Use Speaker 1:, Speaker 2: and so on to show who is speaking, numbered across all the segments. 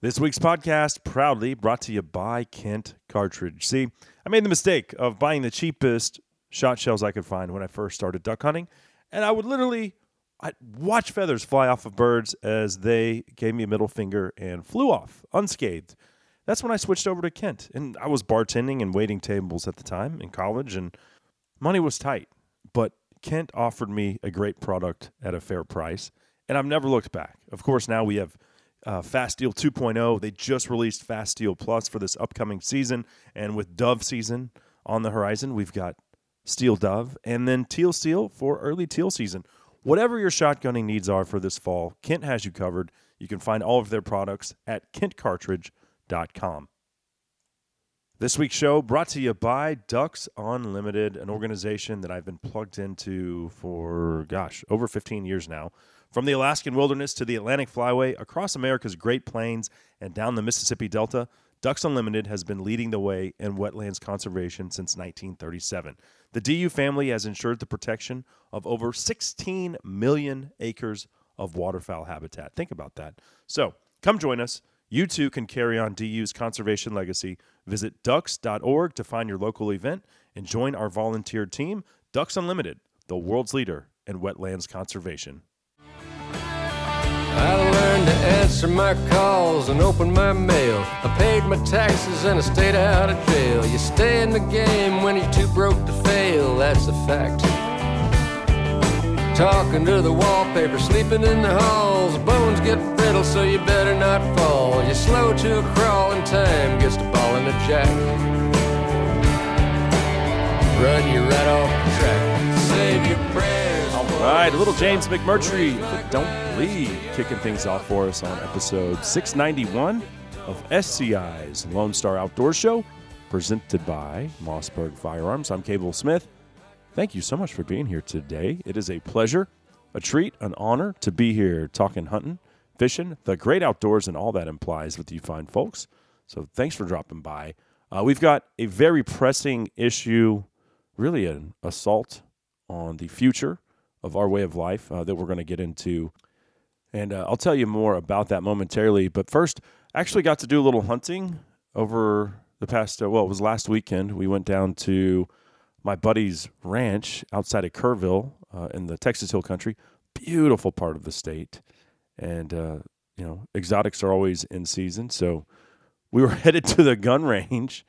Speaker 1: This week's podcast proudly brought to you by Kent Cartridge. See, I made the mistake of buying the cheapest shot shells I could find when I first started duck hunting, and I would literally I'd watch feathers fly off of birds as they gave me a middle finger and flew off unscathed. That's when I switched over to Kent, and I was bartending and waiting tables at the time in college, and money was tight, but Kent offered me a great product at a fair price, and I've never looked back. Of course, now we have uh, Fast Steel 2.0. They just released Fast Steel Plus for this upcoming season, and with Dove season on the horizon, we've got Steel Dove and then Teal Steel for early teal season. Whatever your shotgunning needs are for this fall, Kent has you covered. You can find all of their products at kentcartridge.com. This week's show brought to you by Ducks Unlimited, an organization that I've been plugged into for, gosh, over 15 years now. From the Alaskan wilderness to the Atlantic flyway, across America's Great Plains, and down the Mississippi Delta, Ducks Unlimited has been leading the way in wetlands conservation since 1937. The DU family has ensured the protection of over 16 million acres of waterfowl habitat. Think about that. So come join us. You too can carry on DU's conservation legacy. Visit ducks.org to find your local event and join our volunteer team, Ducks Unlimited, the world's leader in wetlands conservation.
Speaker 2: I learned to answer my calls and open my mail. I paid my taxes and I stayed out of jail. You stay in the game when you're too broke to fail, that's a fact. Talking to the wallpaper, sleeping in the halls. Bones get brittle, so you better not fall. You're slow to a crawl, and time gets to ball in a jack. Run you right off the track. Save your prayers.
Speaker 1: All right, little James McMurtry, don't bleed, kicking things off for us on episode 691 of SCI's Lone Star Outdoor Show, presented by Mossberg Firearms. I'm Cable Smith. Thank you so much for being here today. It is a pleasure, a treat, an honor to be here talking hunting, fishing, the great outdoors, and all that implies with you fine folks. So thanks for dropping by. Uh, we've got a very pressing issue, really an assault on the future of our way of life uh, that we're going to get into. And uh, I'll tell you more about that momentarily. But first, I actually got to do a little hunting over the past, uh, well, it was last weekend. We went down to my buddy's ranch outside of Kerrville uh, in the Texas Hill Country. Beautiful part of the state. And, uh, you know, exotics are always in season. So we were headed to the gun range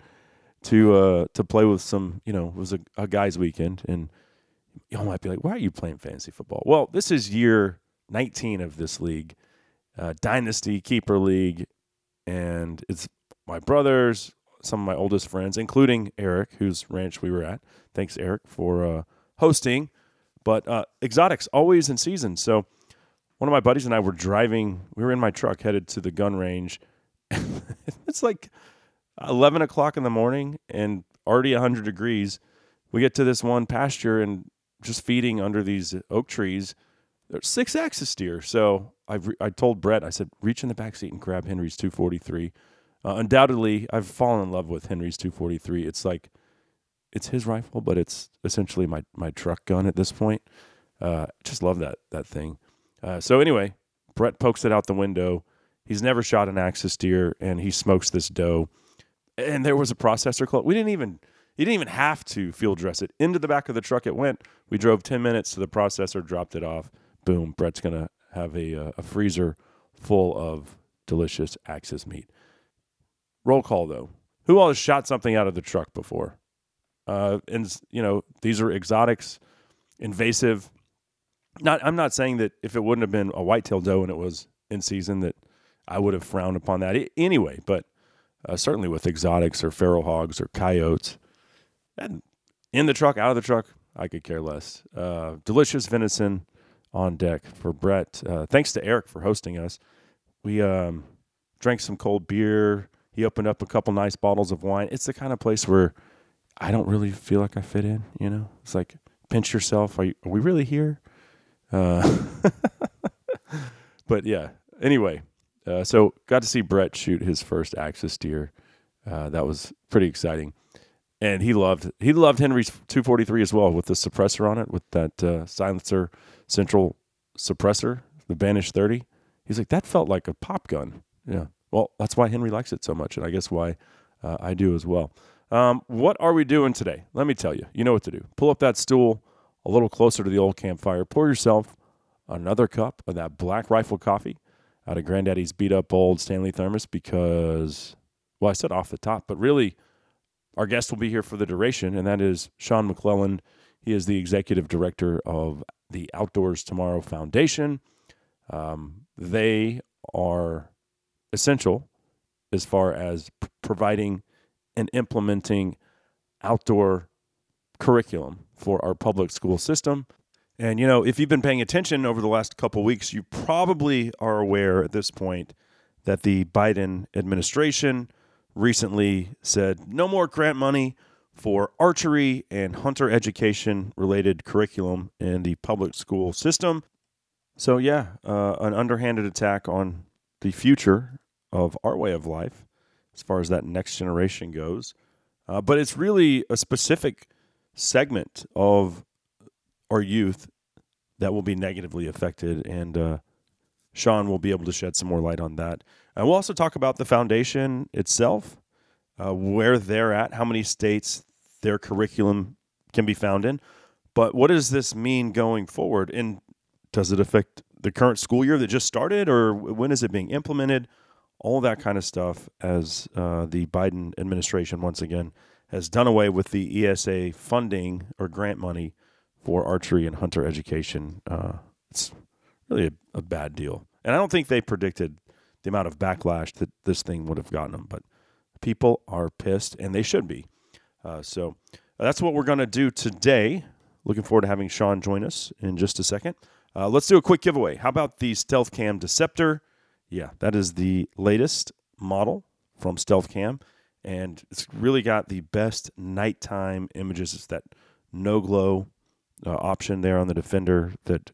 Speaker 1: to uh, to play with some, you know, it was a, a guy's weekend. And y'all might be like, why are you playing fantasy football? Well, this is year 19 of this league, uh, Dynasty Keeper League. And it's my brothers, some of my oldest friends, including Eric, whose ranch we were at. Thanks, Eric, for uh, hosting. But uh, exotics always in season. So one of my buddies and I were driving. We were in my truck headed to the gun range. it's like 11 o'clock in the morning and already 100 degrees. We get to this one pasture and just feeding under these oak trees. There's six axis deer. So I re- I told Brett, I said, reach in the back seat and grab Henry's 243. Uh, undoubtedly, I've fallen in love with Henry's 243. It's like it's his rifle, but it's essentially my my truck gun at this point. Uh, just love that that thing. Uh, so anyway, Brett pokes it out the window. He's never shot an axis deer, and he smokes this doe. And there was a processor close. We didn't even he didn't even have to field dress it into the back of the truck. It went. We drove ten minutes to the processor, dropped it off. Boom! Brett's gonna have a uh, a freezer full of delicious axis meat. Roll call though. Who all has shot something out of the truck before? Uh, and you know these are exotics, invasive. Not I'm not saying that if it wouldn't have been a whitetail doe and it was in season that I would have frowned upon that anyway. But uh, certainly with exotics or feral hogs or coyotes, and in the truck, out of the truck, I could care less. Uh, delicious venison on deck for Brett. Uh, thanks to Eric for hosting us. We um, drank some cold beer. He opened up a couple nice bottles of wine. It's the kind of place where I don't really feel like I fit in. You know, it's like pinch yourself. Are, you, are we really here? Uh, but yeah. Anyway, uh, so got to see Brett shoot his first axis deer. Uh, that was pretty exciting, and he loved he loved Henry's 243 as well with the suppressor on it with that uh, silencer central suppressor, the Banish 30. He's like that felt like a pop gun. Yeah, well, that's why Henry likes it so much, and I guess why uh, I do as well. Um, what are we doing today? Let me tell you. You know what to do. Pull up that stool a little closer to the old campfire. Pour yourself another cup of that Black Rifle coffee out of Granddaddy's beat up old Stanley thermos because, well, I said off the top, but really, our guest will be here for the duration, and that is Sean McClellan. He is the executive director of the Outdoors Tomorrow Foundation. Um, they are essential as far as p- providing and implementing outdoor curriculum for our public school system. And you know, if you've been paying attention over the last couple weeks, you probably are aware at this point that the Biden administration recently said no more grant money for archery and hunter education related curriculum in the public school system. So, yeah, uh, an underhanded attack on the future of our way of life as far as that next generation goes. Uh, but it's really a specific segment of our youth that will be negatively affected. And uh, Sean will be able to shed some more light on that. And we'll also talk about the foundation itself, uh, where they're at, how many states their curriculum can be found in. But what does this mean going forward? And does it affect the current school year that just started, or when is it being implemented? All that kind of stuff as uh, the Biden administration once again has done away with the ESA funding or grant money for archery and hunter education. Uh, it's really a, a, bad deal. And I don't think they predicted the amount of backlash that this thing would have gotten them, but people are pissed and they should be. Uh, so that's what we're going to do today. Looking forward to having Sean join us in just a second. Uh, let's do a quick giveaway. How about the Stealth Cam Deceptor? Yeah, that is the latest model from Stealth Cam, and it's really got the best nighttime images. It's that no glow uh, option there on the Defender that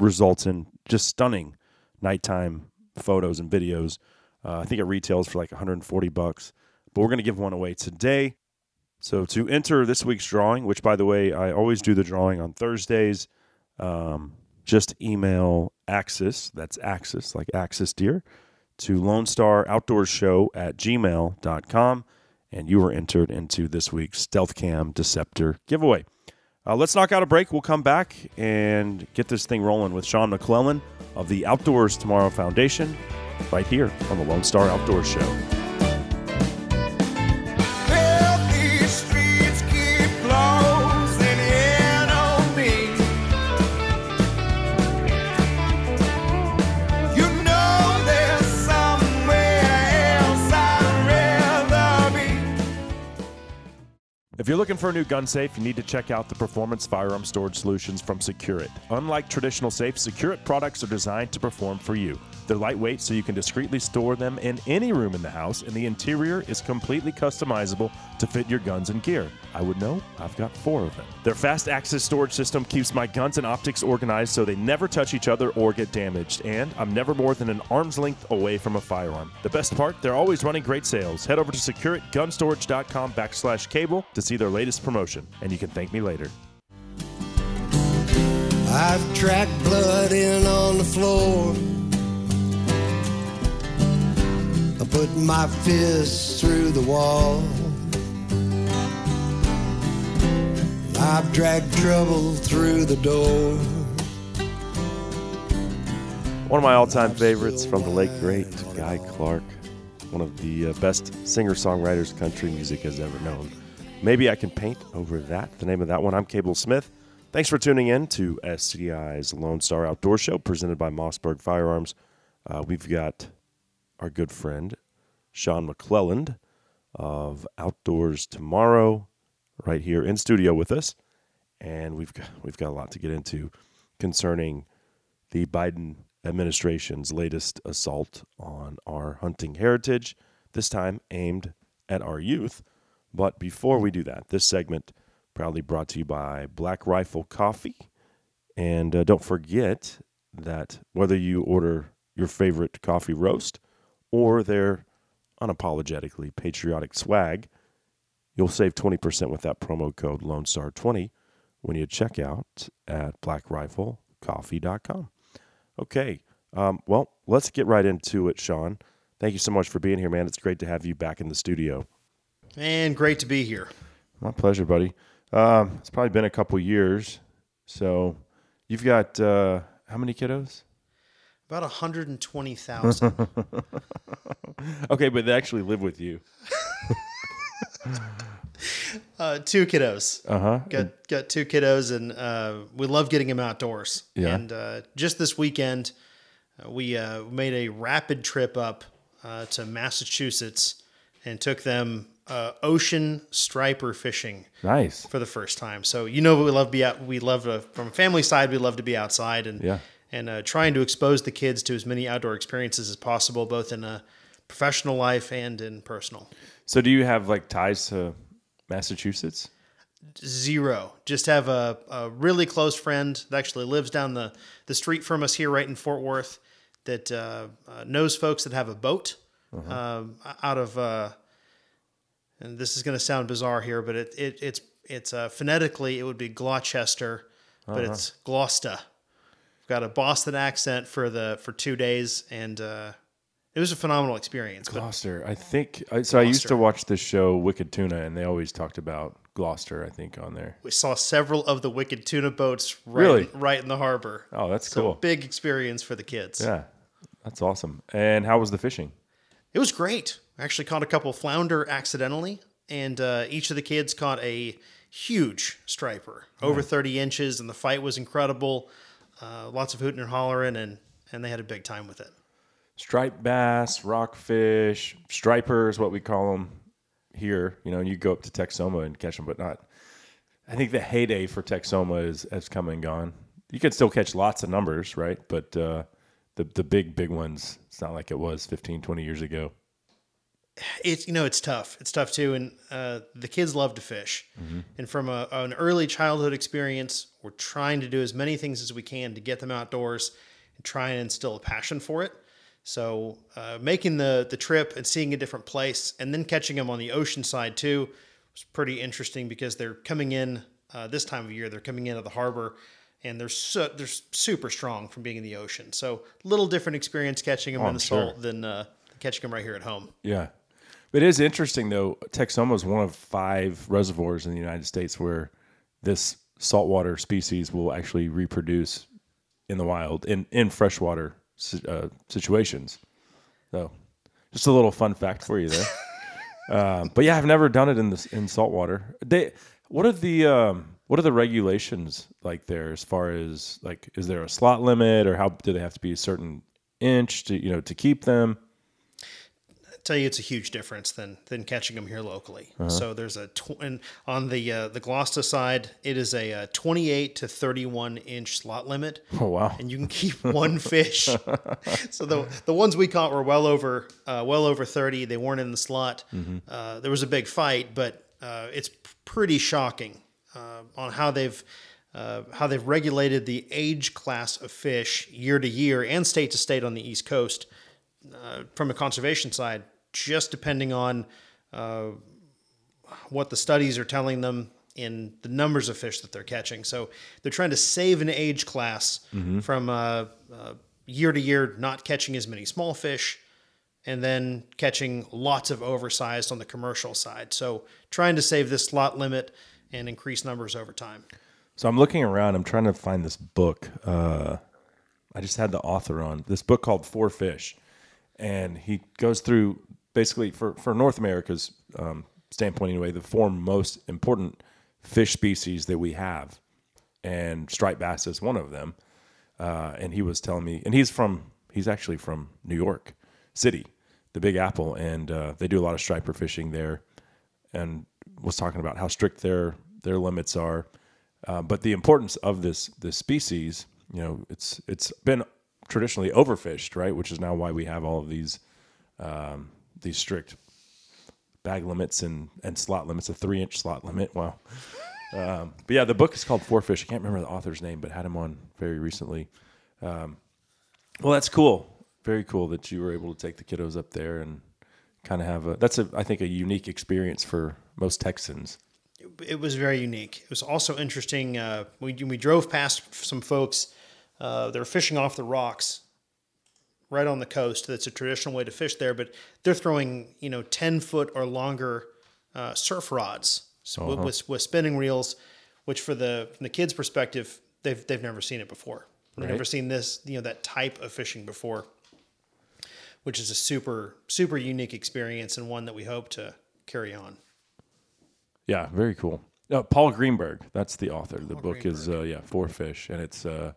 Speaker 1: results in just stunning nighttime photos and videos. Uh, I think it retails for like 140 bucks, but we're going to give one away today. So to enter this week's drawing, which by the way, I always do the drawing on Thursdays, um, just email Axis, that's Axis, like Axis Deer, to Lone Star Outdoors Show at gmail.com, and you are entered into this week's Stealth Cam Deceptor giveaway. Uh, let's knock out a break. We'll come back and get this thing rolling with Sean McClellan of the Outdoors Tomorrow Foundation right here on the Lone Star Outdoors Show. If you're looking for a new gun safe, you need to check out the performance firearm storage solutions from Secure-It. Unlike traditional safes, Secure-It products are designed to perform for you. They're lightweight, so you can discreetly store them in any room in the house, and the interior is completely customizable to fit your guns and gear. I would know, I've got four of them. Their fast access storage system keeps my guns and optics organized so they never touch each other or get damaged, and I'm never more than an arm's length away from a firearm. The best part, they're always running great sales. Head over to secureitgunstorage.com backslash cable to see their latest promotion, and you can thank me later. I've tracked blood in on the floor. I put my fists through the wall. I've dragged trouble through the door. One of my all time favorites from the late great Guy Clark, one of the uh, best singer songwriters country music has ever known. Maybe I can paint over that. The name of that one. I'm Cable Smith. Thanks for tuning in to SCI's Lone Star Outdoor Show presented by Mossberg Firearms. Uh, we've got our good friend Sean McClelland of Outdoors Tomorrow right here in studio with us, and we've got, we've got a lot to get into concerning the Biden administration's latest assault on our hunting heritage, this time aimed at our youth. But before we do that, this segment proudly brought to you by Black Rifle Coffee. And uh, don't forget that whether you order your favorite coffee roast or their unapologetically patriotic swag, you'll save 20% with that promo code Lone Star 20 when you check out at blackriflecoffee.com. Okay, um, well, let's get right into it, Sean. Thank you so much for being here, man. It's great to have you back in the studio.
Speaker 3: And great to be here.
Speaker 1: My pleasure, buddy. Um, it's probably been a couple years. So you've got uh, how many kiddos?
Speaker 3: About 120,000.
Speaker 1: okay, but they actually live with you.
Speaker 3: uh, two kiddos.
Speaker 1: Uh huh.
Speaker 3: Got got two kiddos, and uh, we love getting them outdoors.
Speaker 1: Yeah.
Speaker 3: And uh, just this weekend, uh, we uh, made a rapid trip up uh, to Massachusetts and took them uh, ocean striper fishing
Speaker 1: Nice.
Speaker 3: for the first time. So you know we love be out. We love to, from a family side. We love to be outside and
Speaker 1: Yeah.
Speaker 3: And uh, trying to expose the kids to as many outdoor experiences as possible, both in a professional life and in personal.
Speaker 1: So do you have like ties to Massachusetts?
Speaker 3: Zero. Just have a, a really close friend that actually lives down the, the street from us here, right in Fort Worth, that uh, uh, knows folks that have a boat um, out of. Uh, and this is going to sound bizarre here, but it, it it's it's uh, phonetically it would be Gloucester, but it's Gloucester. Got a Boston accent for the for two days, and uh, it was a phenomenal experience.
Speaker 1: Gloucester. I think. I, so I used to watch the show Wicked Tuna, and they always talked about Gloucester. I think on there.
Speaker 3: we saw several of the wicked tuna boats right,
Speaker 1: Really?
Speaker 3: right in the harbor.
Speaker 1: Oh, that's
Speaker 3: So
Speaker 1: cool.
Speaker 3: big experience for the kids.
Speaker 1: Yeah, that's awesome. And how was the fishing?
Speaker 3: It was great. I actually caught a couple flounder accidentally, and uh, each of the kids caught a huge striper, over 30 inches, and the fight was incredible. Uh, lots of hooting and hollering, and, and they had a big time with it.
Speaker 1: Striped bass, rockfish, striper is what we call them here. You know, and you go up to Texoma and catch them, but not. I think the heyday for Texoma is has come and gone. You can still catch lots of numbers, right? But uh, the the big big ones, it's not like it was 15, 20 years ago.
Speaker 3: It's you know it's tough. It's tough too, and uh, the kids love to fish. And from a, an early childhood experience, we're trying to do as many things as we can to get them outdoors and try and instill a passion for it. So uh, making the the trip and seeing a different place, and then catching them on the ocean side too, was pretty interesting because they're coming in uh, this time of year. They're coming into the harbor. And they're so, they're super strong from being in the ocean. So a little different experience catching them in the
Speaker 1: sure.
Speaker 3: salt than uh, catching them right here at home.
Speaker 1: Yeah. But it is interesting though. Texoma is one of five reservoirs in the United States where this saltwater species will actually reproduce in the wild in in freshwater uh, situations. So, just a little fun fact for you there. um, but yeah, I've never done it in this in saltwater. They what are the um, what are the regulations like there as far as like is there a slot limit or how do they have to be a certain inch to you know to keep them?
Speaker 3: Tell you it's a huge difference than than catching them here locally. So there's a tw- and on the uh, the Gloucester side, it is a, uh 28 to 31 inch slot limit,
Speaker 1: Oh wow.
Speaker 3: and you can keep one fish. so the the ones we caught were well over uh, well over 30. They weren't in the slot. Uh, there was a big fight, but uh, it's pretty shocking uh, on how they've. Uh, how they've regulated the age class of fish year to year and state to state on the East Coast uh, from a conservation side, just depending on uh, what the studies are telling them in the numbers of fish that they're catching. So they're trying to save an age class from uh, uh, year to year not catching as many small fish and then catching lots of oversized on the commercial side. So trying to save this slot limit and increase numbers over time.
Speaker 1: So I'm looking around. I'm trying to find this book. Uh, I just had the author on this book called Four Fish, and he goes through basically for for North America's um, standpoint anyway the four most important fish species that we have, and striped bass is one of them. Uh, and he was telling me, and he's from he's actually from New York City, the Big Apple, and uh, they do a lot of striper fishing there, and was talking about how strict their their limits are. Uh, but the importance of this this species, you know, it's it's been traditionally overfished, right? Which is now why we have all of these um, these strict bag limits and and slot limits, a three inch slot limit. Wow. Um, but yeah, the book is called Four Fish. I can't remember the author's name, but had him on very recently. Um, well, that's cool. Very cool that you were able to take the kiddos up there and kind of have a. That's a I think a unique experience for most Texans.
Speaker 3: it was very unique. It was also interesting. Uh, we we drove past some folks. Uh, they're fishing off the rocks right on the coast. That's a traditional way to fish there, but they're throwing you know ten foot or longer uh, surf rods so with, with, with spinning reels, which for the from the kids' perspective, they've they've never seen it before. They've
Speaker 1: Right.
Speaker 3: never seen this you know that type of fishing before, which is a super super unique experience and one that we hope to carry on.
Speaker 1: Yeah, very cool. Uh, Paul Greenberg, that's the author. The book is uh, yeah, Four Fish, and it's uh,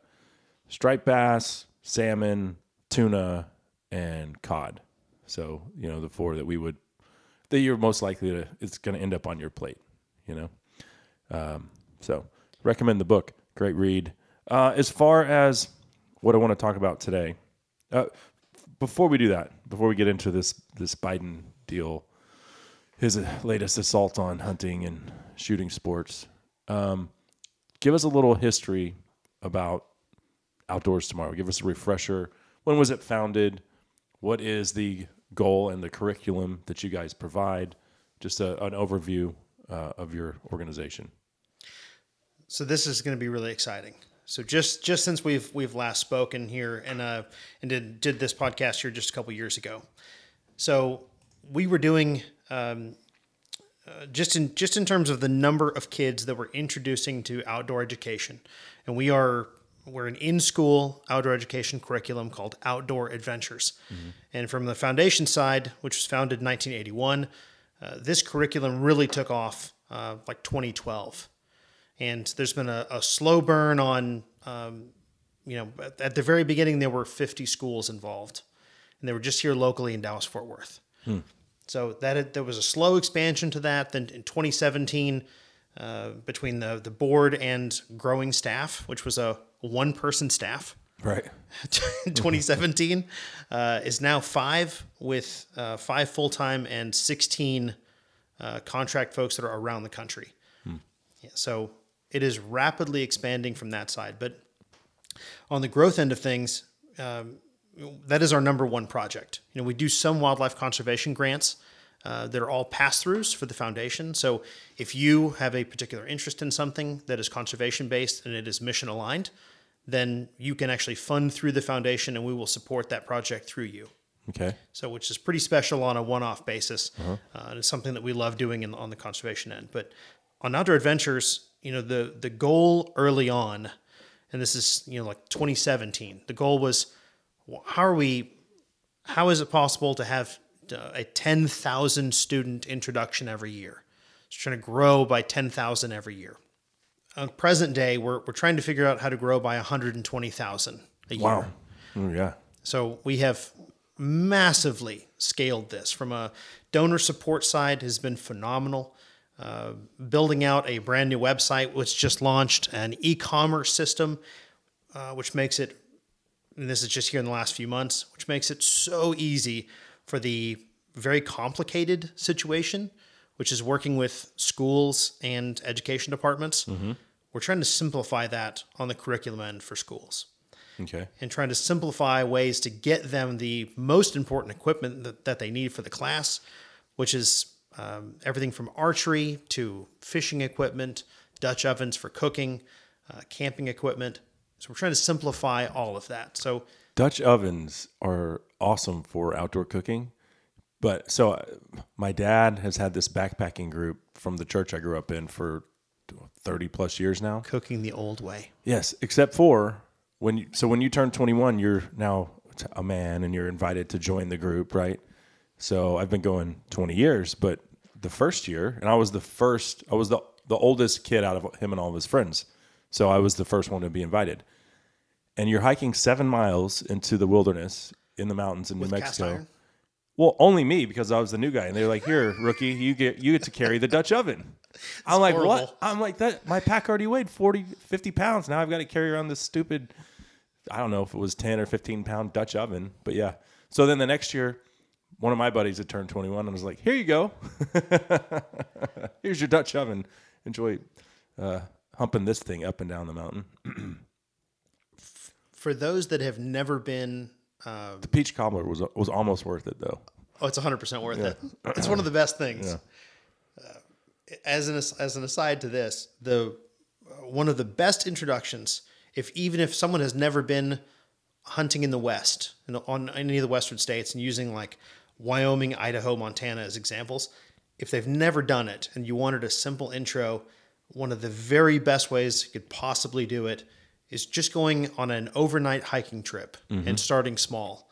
Speaker 1: striped bass, salmon, tuna, and cod. So you know the four that we would that you're most likely to it's going to end up on your plate. You know, um, so recommend the book. Great read. Uh, as far as what I want to talk about today, uh, before we do that, before we get into this this Biden deal, his latest assault on hunting and shooting sports. Um, give us a little history about Outdoors Tomorrow. Give us a refresher. When was it founded? What is the goal and the curriculum that you guys provide? Just a, an overview uh, of your organization.
Speaker 3: So this is going to be really exciting. So just just since we've we've last spoken here and uh and did did this podcast here just a couple years ago, so we were doing um, uh, just in just in terms of the number of kids that we're introducing to outdoor education, and we are we're an in school outdoor education curriculum called Outdoor Adventures, and from the foundation side, which was founded in 1981, uh, this curriculum really took off uh, like 2012 and there's been a, a slow burn on um, you know at, at the very beginning there were 50 schools involved and they were just here locally in dallas fort worth. So that had, there was a slow expansion to that then in 2017 uh, between the, the board and growing staff which was a one person staff
Speaker 1: Right.
Speaker 3: 2017 uh, is now five with uh, five full time and 16 uh, contract folks that are around the country. Yeah, so it is rapidly expanding from that side. But on the growth end of things, um, that is our number one project. You know, we do some wildlife conservation grants. Uh, that are all pass throughs for the foundation. So if you have a particular interest in something that is conservation based and it is mission aligned, then you can actually fund through the foundation and we will support that project through you.
Speaker 1: Okay.
Speaker 3: So, which is pretty special on a one-off basis, uh, and it's something that we love doing in, on the conservation end. But on outdoor adventures, you know, the the goal early on, and this is you know like 2017, the goal was, how are we, how is it possible to have uh, a 10,000 student introduction every year? It's trying to grow by 10,000 every year. On present day, we're we're trying to figure out how to grow by 120,000 a year.
Speaker 1: Wow. Oh, yeah.
Speaker 3: So we have massively scaled this from a donor support side has been phenomenal. Uh, building out a brand new website, which just launched an e-commerce system, uh, which makes it, and this is just here in the last few months, which makes it so easy for the very complicated situation, which is working with schools and education departments. We're trying to simplify that on the curriculum end for schools
Speaker 1: Okay.
Speaker 3: and trying to simplify ways to get them the most important equipment that, that they need for the class, which is um, everything from archery to fishing equipment, Dutch ovens for cooking, uh, camping equipment. So we're trying to simplify all of that. So
Speaker 1: Dutch ovens are awesome for outdoor cooking. But so uh, my dad has had this backpacking group from the church I grew up in for 30 plus years now.
Speaker 3: cooking the old way.
Speaker 1: Yes, except for when you, so when you turn 21, you're now a man and you're invited to join the group, right? So I've been going 20 years, but the first year, and I was the first, I was the the oldest kid out of him and all of his friends. So I was the first one to be invited. And you're hiking seven miles into the wilderness in the mountains in
Speaker 3: With
Speaker 1: New Mexico. Well, only me because I was the new guy, and they're like, "Here, rookie, you get you get to carry the Dutch oven." I'm like,
Speaker 3: horrible.
Speaker 1: "What?" I'm like, "That my pack already weighed 40, 50 pounds. Now I've got to carry around this stupid, I don't know if it was ten or fifteen pound Dutch oven, but yeah." So then the next year, one of my buddies had turned 21 and was like, "Here you go, here's your Dutch oven. Enjoy uh, humping this thing up and down the mountain."
Speaker 3: For those that have never been, uh,
Speaker 1: The peach cobbler was was almost worth it though.
Speaker 3: oh, it's 100% worth it. It's one of the best things. Uh, as an as an aside to this, the uh, one of the best introductions, if even if someone has never been hunting in the West, in the, on any of the Western states, and using like Wyoming, Idaho, Montana as examples, if they've never done it and you wanted a simple intro, one of the very best ways you could possibly do it is just going on an overnight hiking trip and starting small.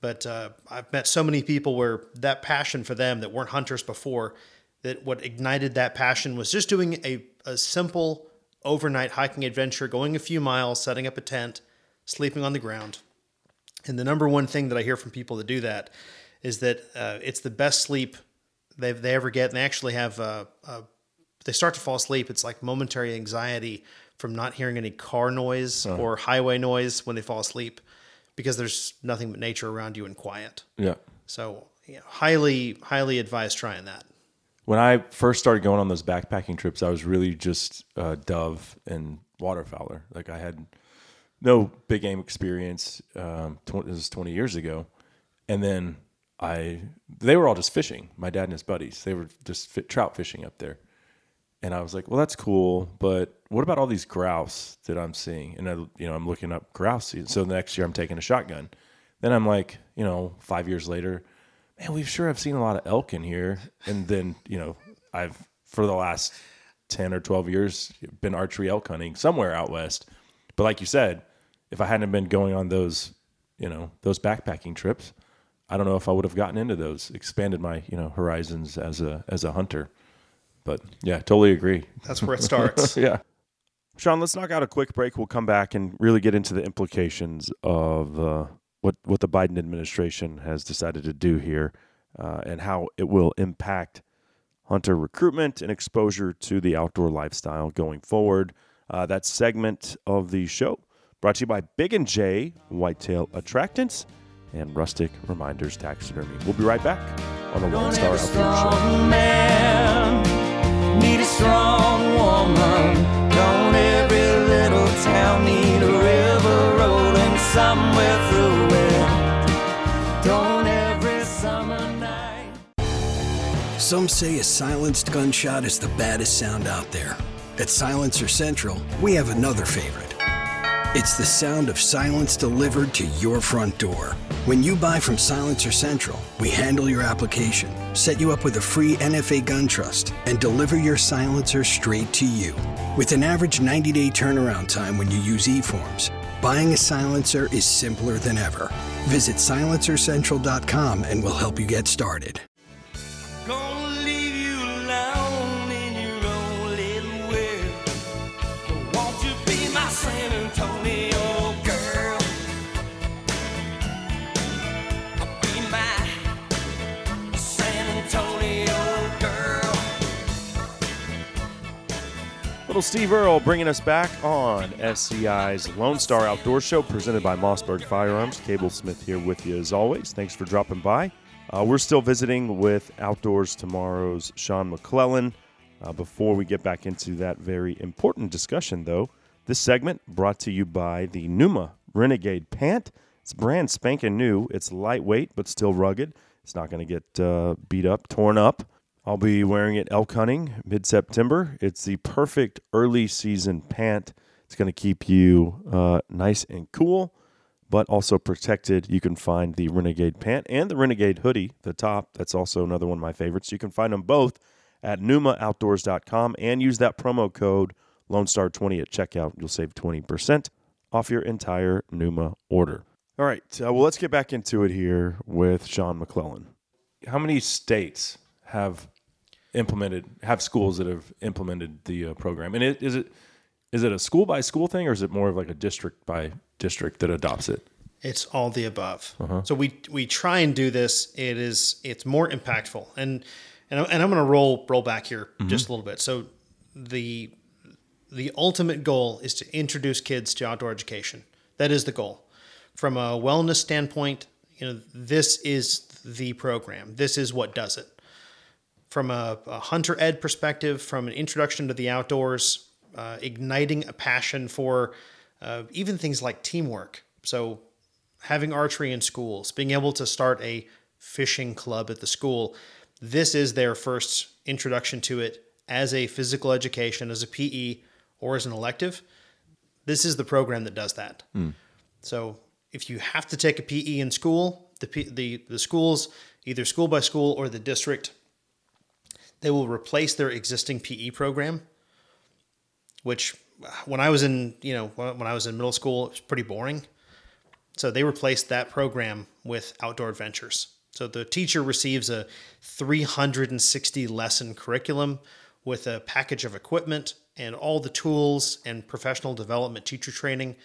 Speaker 3: But uh, I've met so many people where that passion for them that weren't hunters before, that what ignited that passion was just doing a, a simple overnight hiking adventure, going a few miles, setting up a tent, sleeping on the ground. And the number one thing that I hear from people that do that is that uh, it's the best sleep they they ever get, and they actually have uh, uh, they start to fall asleep. It's like momentary anxiety from not hearing any car noise or highway noise when they fall asleep, because there's nothing but nature around you and quiet.
Speaker 1: Yeah.
Speaker 3: So, you know, highly highly advise trying that.
Speaker 1: When I first started going on those backpacking trips, I was really just uh, dove and waterfowler. Like I had no big game experience. Um, this was 20 years ago, and then I they were all just fishing. My dad and his buddies they were just fit, trout fishing up there, and I was like, well, that's cool, but what about all these grouse that I'm seeing? And I, you know, I'm looking up grouse. season. So the next year, I'm taking a shotgun. Then I'm like, you know, five years later, man, we've sure have seen a lot of elk in here. And then, you know, I've for the last ten or twelve years been archery elk hunting somewhere out west. But like you said, if I hadn't been going on those, you know, those backpacking trips, I don't know if I would have gotten into those, expanded my, you know, horizons as a as a hunter. But yeah, totally agree.
Speaker 3: That's where it starts.
Speaker 1: yeah. Sean, let's knock out a quick break. We'll come back and really get into the implications of uh, what what the Biden administration has decided to do here, uh, and how it will impact hunter recruitment and exposure to the outdoor lifestyle going forward. Uh, that segment of the show brought to you by Big and J Whitetail Attractants and Rustic Reminders Taxidermy. We'll be right back on the Lone Star Outdoor Show.
Speaker 4: man need a strong woman. Don't every little town need a river rolling somewhere through it? Don't every summer night.
Speaker 5: Some say a silenced gunshot is the baddest sound out there. At Silencer Central, we have another favorite. It's the sound of silence delivered to your front door. When you buy from Silencer Central, we handle your application, set you up with a free NFA gun trust, and deliver your silencer straight to you. With an average 90 day turnaround time when you use eForms, buying a silencer is simpler than ever. Visit silencercentral.com and we'll help you get started.
Speaker 1: Steve Earle bringing us back on SCI's Lone Star Outdoor Show presented by Mossberg Firearms. Cable Smith here with you as always. Thanks for dropping by. Uh, we're still visiting with Outdoors Tomorrow's Sean McClellan. Uh, before we get back into that very important discussion, though, this segment brought to you by the Numa Renegade Pant. It's brand spanking new. It's lightweight but still rugged. It's not going to get uh, beat up, torn up. I'll be wearing it elk hunting mid September. It's the perfect early season pant. It's going to keep you uh, nice and cool, but also protected. You can find the Renegade pant and the Renegade hoodie, the top. That's also another one of my favorites. You can find them both at numaoutdoors.com and use that promo code Lone Star 20 at checkout. You'll save 20% off your entire Numa order. All right. Uh, well, let's get back into it here with Sean McClellan. How many states have implemented have schools that have implemented the uh, program? And it, is it is it a school by school thing, or is it more of like a district by district that adopts it?
Speaker 3: It's all the above. So we we try and do this. It is it's more impactful, and and, I- and I'm going to roll roll back here just a little bit. So the the ultimate goal is to introduce kids to outdoor education. That is the goal. From a wellness standpoint, you know this is the program. This is what does it. From a, a hunter ed perspective, from an introduction to the outdoors, uh, igniting a passion for uh, even things like teamwork. So having archery in schools, being able to start a fishing club at the school, this is their first introduction to it as a physical education, as a PE, or as an elective. This is the program that does that. So if you have to take a PE in school, the P, the the schools, either school by school or the district, they will replace their existing PE program. Which, when I was in you know when I was in middle school, it was pretty boring. So they replaced that program with outdoor adventures. So the teacher receives a 360 lesson curriculum with a package of equipment and all the tools and professional development teacher training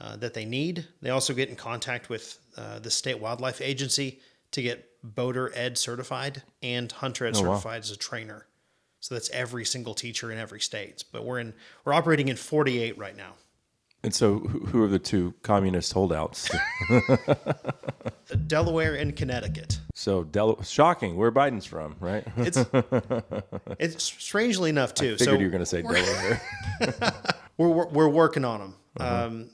Speaker 3: uh, that they need. They also get in contact with uh, the state wildlife agency to get boater ed certified and hunter ed
Speaker 1: Oh, wow.
Speaker 3: certified as a trainer. So that's every single teacher in every state. But we're in we're operating in 48 right now.
Speaker 1: And so, who who are the two communist holdouts?
Speaker 3: Delaware and Connecticut.
Speaker 1: so, Del- shocking. Where Biden's from, right?
Speaker 3: It's it's strangely enough too.
Speaker 1: I Figured
Speaker 3: so
Speaker 1: you were going to say Delaware.
Speaker 3: we're, we're we're working on them.
Speaker 1: Uh-huh.
Speaker 3: Um,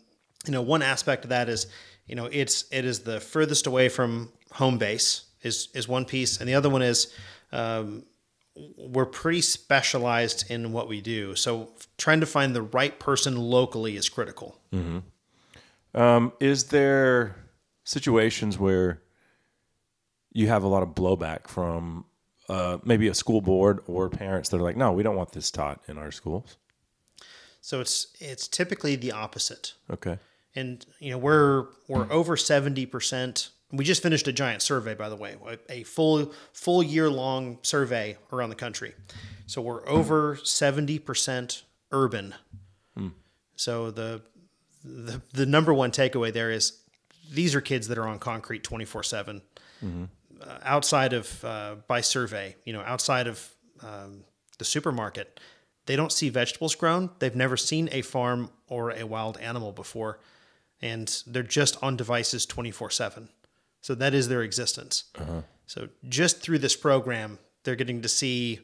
Speaker 3: you know, one aspect of that is, you know, it's it is the furthest away from home base is is one piece, and the other one is um, we're pretty specialized in what we do. So trying to find the right person locally is critical.
Speaker 1: Um, is there situations where you have a lot of blowback from uh, maybe a school board or parents that are like, no, we don't want this taught in our schools?
Speaker 3: So it's it's typically the opposite.
Speaker 1: Okay.
Speaker 3: and you know we're we're over 70% we just finished a giant survey by the way a full full year long survey around the country. So we're over 70% urban. So the, the the number one takeaway there is these are kids that are on concrete 24 7 uh, outside of uh, by survey you know outside of um, the supermarket they don't see vegetables grown. They've never seen a farm or a wild animal before. And they're just on devices 24 7 so that is their existence so just through this program they're getting to see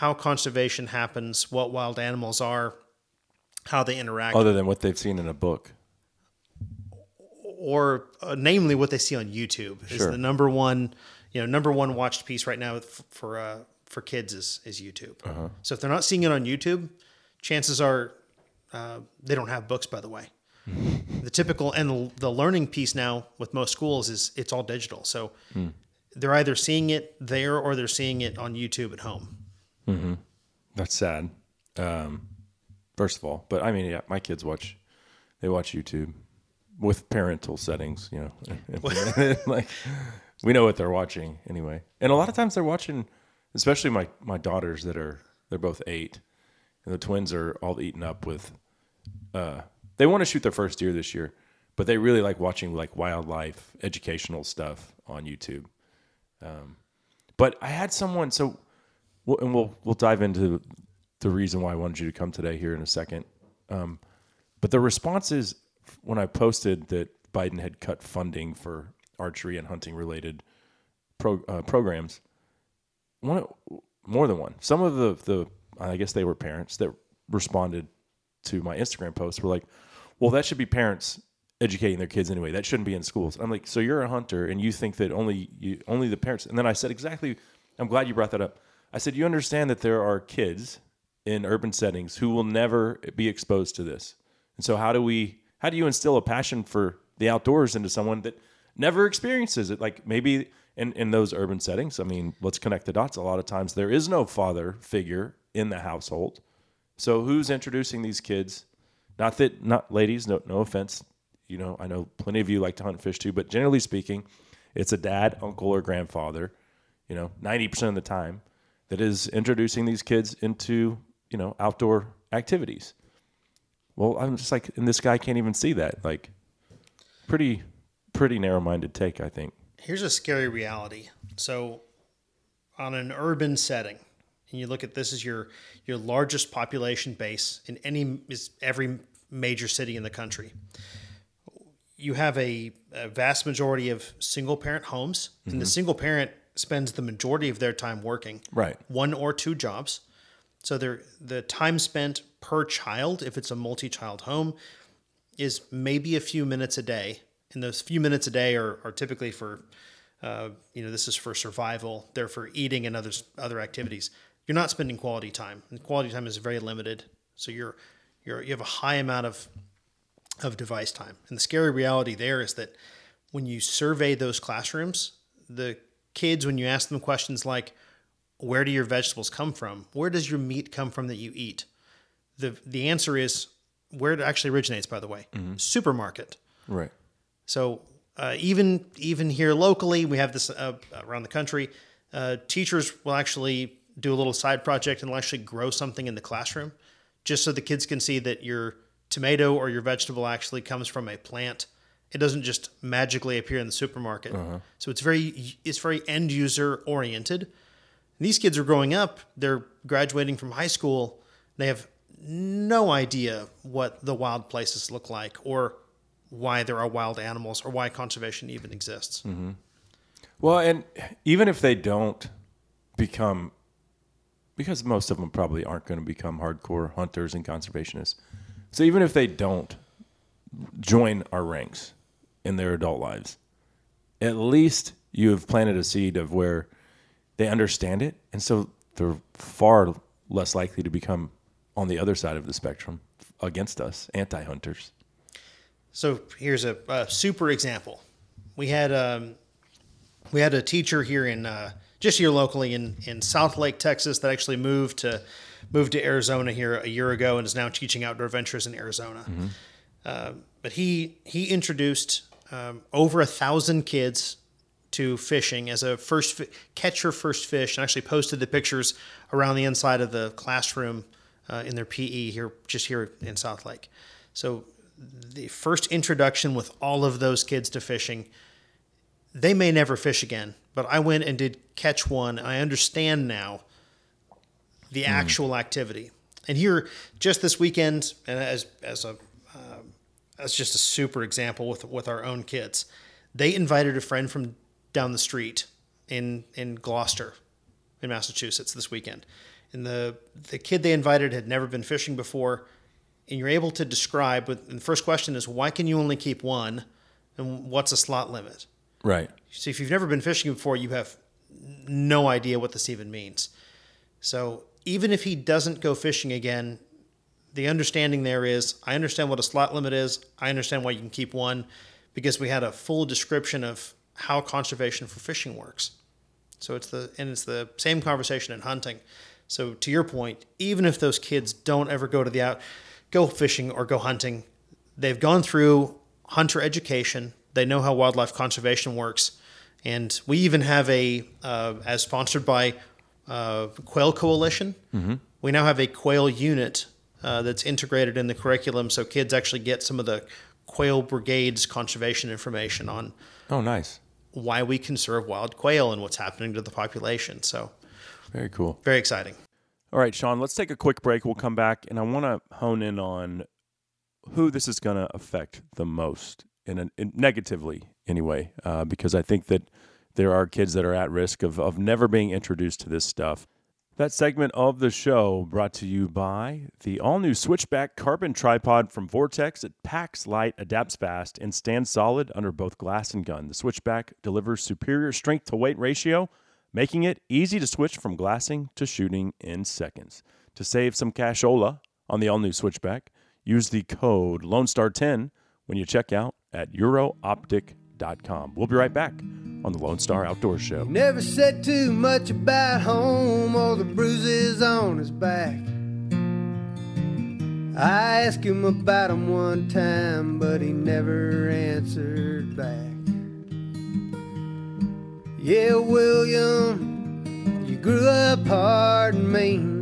Speaker 3: how conservation happens what wild animals are how they interact
Speaker 1: Other than what they've seen in a book.
Speaker 3: or uh, namely what they see on YouTube is
Speaker 1: Sure.
Speaker 3: the number one, you know, number one watched piece right now f- for uh, for kids is is YouTube.
Speaker 1: Uh-huh.
Speaker 3: So if they're not seeing it on YouTube, chances are uh, they don't have books. By the way, the typical and the, learning piece now with most schools is it's all digital. So
Speaker 1: Hmm.
Speaker 3: they're either seeing it there or they're seeing it on YouTube at home.
Speaker 1: That's sad. Um, first of all, but I mean, yeah, my kids watch, they watch YouTube with parental settings, you know, like we know what they're watching anyway. And a lot of times they're watching, especially my, my daughters that are, they're both eight and the twins are all eaten up with, uh, they want to shoot their first deer this year, but they really like watching like wildlife educational stuff on YouTube. Um, but I had someone, so and we'll we'll dive into the reason why I wanted you to come today here in a second. Um, but the responses when I posted that Biden had cut funding for archery and hunting related pro, uh, programs, one more than one. Some of the the I guess they were parents that responded to my Instagram post were like, "Well, that should be parents educating their kids anyway. That shouldn't be in schools." I'm like, "So you're a hunter and you think that only you, only the parents?" And then I said exactly. I'm glad you brought that up. I said, "You understand that there are kids in urban settings who will never be exposed to this. And so how do we how do you instill a passion for the outdoors into someone that never experiences it? Like maybe in, in those urban settings, I mean, let's connect the dots. A lot of times there is no father figure in the household. So who's introducing these kids? Not that not ladies, no no offense. You know, I know plenty of you like to hunt fish too, but generally speaking, it's a dad, uncle, or grandfather, you know, 90% of the time that is introducing these kids into, you know, outdoor activities. Well, I'm just like, and this guy can't even see that. Like, pretty, pretty narrow-minded take, I think.
Speaker 3: here's a scary reality. So, on an urban setting, and you look at this as your your largest population base in any is every major city in the country. You have a, a vast majority of single parent homes, and the single parent spends the majority of their time working,
Speaker 1: Right.
Speaker 3: one or two jobs. So they're, the time spent per child, if it's a multi-child home, is maybe a few minutes a day. And those few minutes a day are, are typically for, uh, you know, this is for survival. They're for eating and others other activities. You're not spending quality time, and quality time is very limited. So you're you're you have a high amount of of device time. And the scary reality there is that when you survey those classrooms, the kids, when you ask them questions like, where do your vegetables come from? Where does your meat come from that you eat? The, the answer is where it actually originates, by the way, supermarket.
Speaker 1: Right.
Speaker 3: So uh, even even here locally, we have this uh, around the country. Uh, teachers will actually do a little side project and will actually grow something in the classroom, just so the kids can see that your tomato or your vegetable actually comes from a plant. It doesn't just magically appear in the supermarket. Uh-huh. So it's very it's very end user oriented. These kids are growing up. They're graduating from high school. They have no idea what the wild places look like or why there are wild animals or why conservation even exists. Mm-hmm.
Speaker 1: Well, and even if they don't become, because most of them probably aren't going to become hardcore hunters and conservationists. So even if they don't join our ranks in their adult lives, at least you have planted a seed of where they understand it. And so they're far less likely to become on the other side of the spectrum against us, anti hunters.
Speaker 3: So here's a, a super example. We had um, we had a teacher here in uh, just here locally in in South Lake, Texas, that actually moved to moved to Arizona here a year ago and is now teaching outdoor ventures in Arizona. Uh, but he he introduced um, over a thousand kids to fishing as a first fi- catch your first fish, and actually posted the pictures around the inside of the classroom uh, in their PE here, just here in South Lake. So the first introduction with all of those kids to fishing, they may never fish again, but I went and did catch one. I understand now the actual activity. And here, just this weekend, and as as a um, as just a super example with with our own kids, they invited a friend from down the street in in Gloucester, in Massachusetts, this weekend. And the the kid they invited had never been fishing before, and you're able to describe. With and the first question is, why can you only keep one, and what's a slot limit?
Speaker 1: Right.
Speaker 3: So if you've never been fishing before, you have no idea what this even means. So even if he doesn't go fishing again, the understanding there is I understand what a slot limit is. I understand why you can keep one because we had a full description of how conservation for fishing works. So it's the and it's the same conversation in hunting. So to your point, even if those kids don't ever go to the out go fishing or go hunting, they've gone through hunter education. They know how wildlife conservation works, and we even have a uh, as sponsored by uh, Quail Coalition. We now have a quail unit uh, that's integrated in the curriculum, so kids actually get some of the Quail Brigade's conservation information on
Speaker 1: Oh, nice.
Speaker 3: why we conserve wild quail and what's happening to the population. So
Speaker 1: Very cool.
Speaker 3: very exciting.
Speaker 1: All right, Sean, let's take a quick break. We'll come back, and I want to hone in on who this is going to affect the most, in, a, in negatively anyway, uh, because I think that there are kids that are at risk of, of never being introduced to this stuff. That segment of the show brought to you by the all new Switchback carbon tripod from Vortex. It packs light, adapts fast, and stands solid under both glass and gun. The Switchback delivers superior strength to weight ratio, making it easy to switch from glassing to shooting in seconds. To save some cashola on the all new Switchback, use the code Lone Star 10 when you check out at eurooptic.com. We'll be right back on the Lone Star Outdoor Show.
Speaker 6: Never said too much about home or the bruises on his back. I asked him about him one time, but he never answered back. Yeah, William, you grew up hard and mean.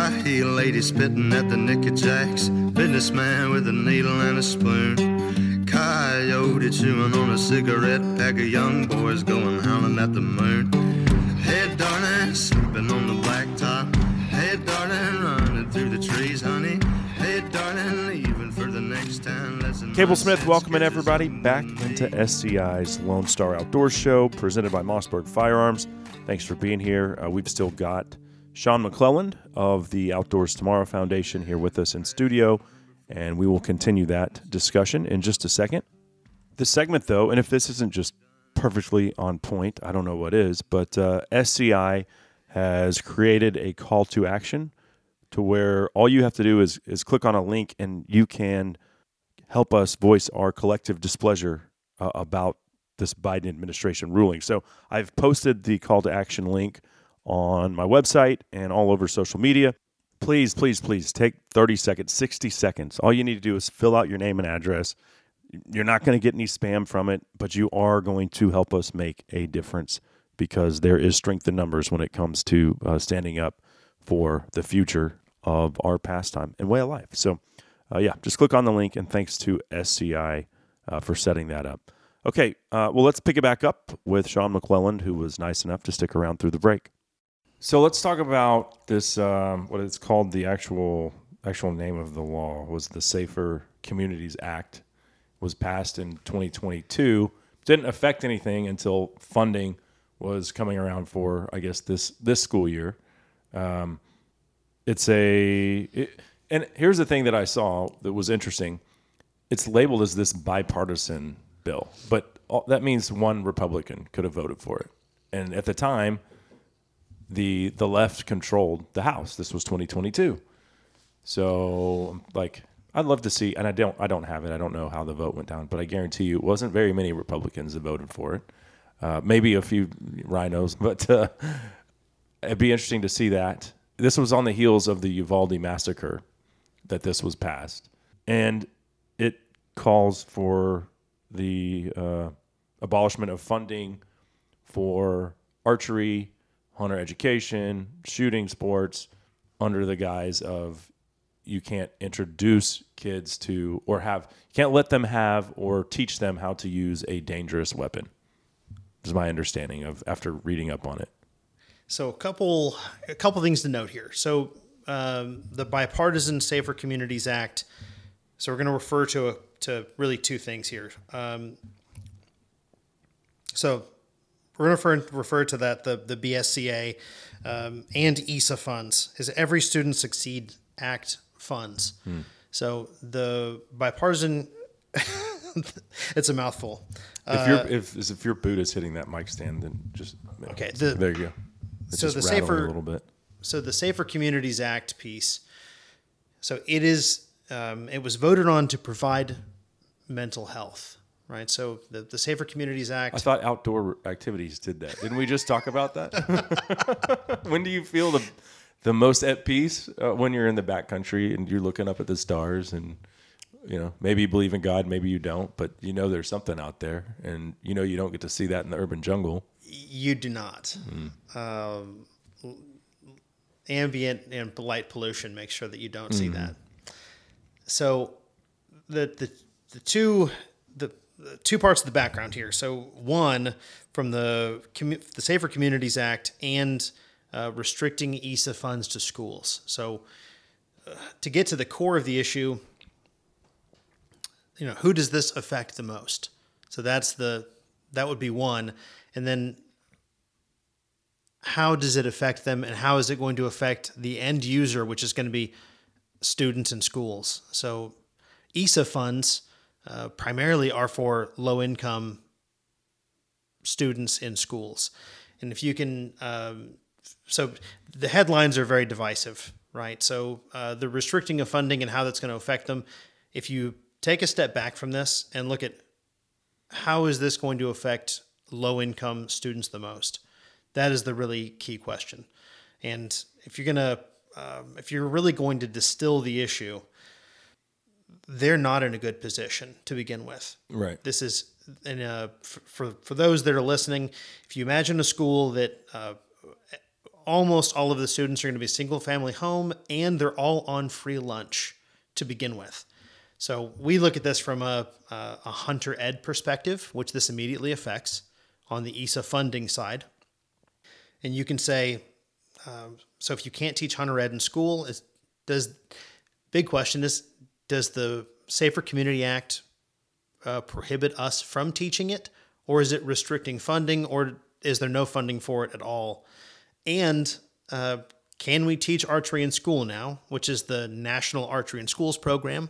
Speaker 7: High heel lady spitting at the Nicky Jacks. Businessman with a needle and a spoon. Coyote chewing on a cigarette. Pack of young boys going howling at the moon. Hey, darling, sleeping on the blacktop. Hey, darling, running through the trees, honey. Hey, darling, leaving for the next town. Listen,
Speaker 1: Cable Smith welcoming everybody back into SCI's Lone Star Outdoor Show, presented by Mossberg Firearms. Thanks for being here. Uh, we've still got Sean McClelland of the Outdoors Tomorrow Foundation here with us in studio, and we will continue that discussion in just a second. This segment, though, and if this isn't just perfectly on point, I don't know what is, but uh, SCI has created a call to action to where all you have to do is is click on a link and you can help us voice our collective displeasure uh, about this Biden administration ruling. So I've posted the call to action link on my website and all over social media. Please, please, please take 30 seconds, 60 seconds. All you need to do is fill out your name and address. You're not going to get any spam from it, but you are going to help us make a difference because there is strength in numbers when it comes to uh, standing up for the future of our pastime and way of life. So, uh, yeah, just click on the link, and thanks to SCI uh, for setting that up. Okay, uh, well, let's pick it back up with Sean McClelland, who was nice enough to stick around through the break. So let's talk about this. Um, what it's called, the actual actual name of the law was the Safer Communities Act. Was passed in 2022. Didn't affect anything until funding was coming around for, I guess this this school year. Um, it's a it, and here's the thing that I saw that was interesting. It's labeled as this bipartisan bill, but all, that means one Republican could have voted for it. And at the time, the the left controlled the House. This was 2022. So like I'd love to see and I don't I don't have it. I don't know how the vote went down, but I guarantee you it wasn't very many Republicans that voted for it. Uh, maybe a few rhinos, but uh, it'd be interesting to see that. This was on the heels of the Uvalde massacre that this was passed, and it calls for the uh, abolishment of funding for archery, hunter education, shooting sports, under the guise of you can't introduce kids to or have you can't let them have or teach them how to use a dangerous weapon. Is my understanding of after reading up on it.
Speaker 3: So a couple a couple things to note here. So um, the Bipartisan Safer Communities Act. So we're going to refer to to really two things here. Um, so we're going to refer, refer to that the the BSCA um, and ESA funds is Every Student Succeed Act funds. So the bipartisan. it's a mouthful.
Speaker 1: If your if if your boot is hitting that mic stand, then just
Speaker 3: Okay, the-
Speaker 1: there you go. It's
Speaker 3: so the safer-
Speaker 1: a little bit.
Speaker 3: so the Safer Communities Act piece. So it is. Um, it was voted on to provide mental health, right? So the, the Safer Communities Act.
Speaker 1: I thought outdoor activities did that. Didn't we just talk about that? when do you feel the the most at peace uh, when you're in the backcountry and you're looking up at the stars and you know maybe you believe in God, maybe you don't, but you know there's something out there, and you know you don't get to see that in the urban jungle.
Speaker 3: you do not. Um, ambient and light pollution make sure that you don't see that. So the the the two two parts of the background here. So one from the the Safer Communities Act and uh, restricting ESA funds to schools. So uh, to get to the core of the issue, you know, who does this affect the most? So that's the that would be one, and then how does it affect them, and how is it going to affect the end user, which is going to be students and schools? So ESA funds uh, primarily are for low income students in schools, and if you can um, so the headlines are very divisive, right? So uh, the restricting of funding and how that's going to affect them. If you take a step back from this and look at how is this going to affect low income students the most, that is the really key question. And if you're gonna, um, if you're really going to distill the issue, they're not in a good position to begin with.
Speaker 1: Right.
Speaker 3: This is in a, f- for for those that are listening. If you imagine a school that uh, almost all of the students are going to be single family home and they're all on free lunch to begin with. So we look at this from a, a, a hunter ed perspective, which this immediately affects on the ESA funding side. And you can say, um, so if you can't teach hunter ed in school, is does big question is does the Safer Community Act uh, prohibit us from teaching it, or is it restricting funding, or is there no funding for it at all? And uh, can we teach archery in school now, which is the National Archery in Schools program,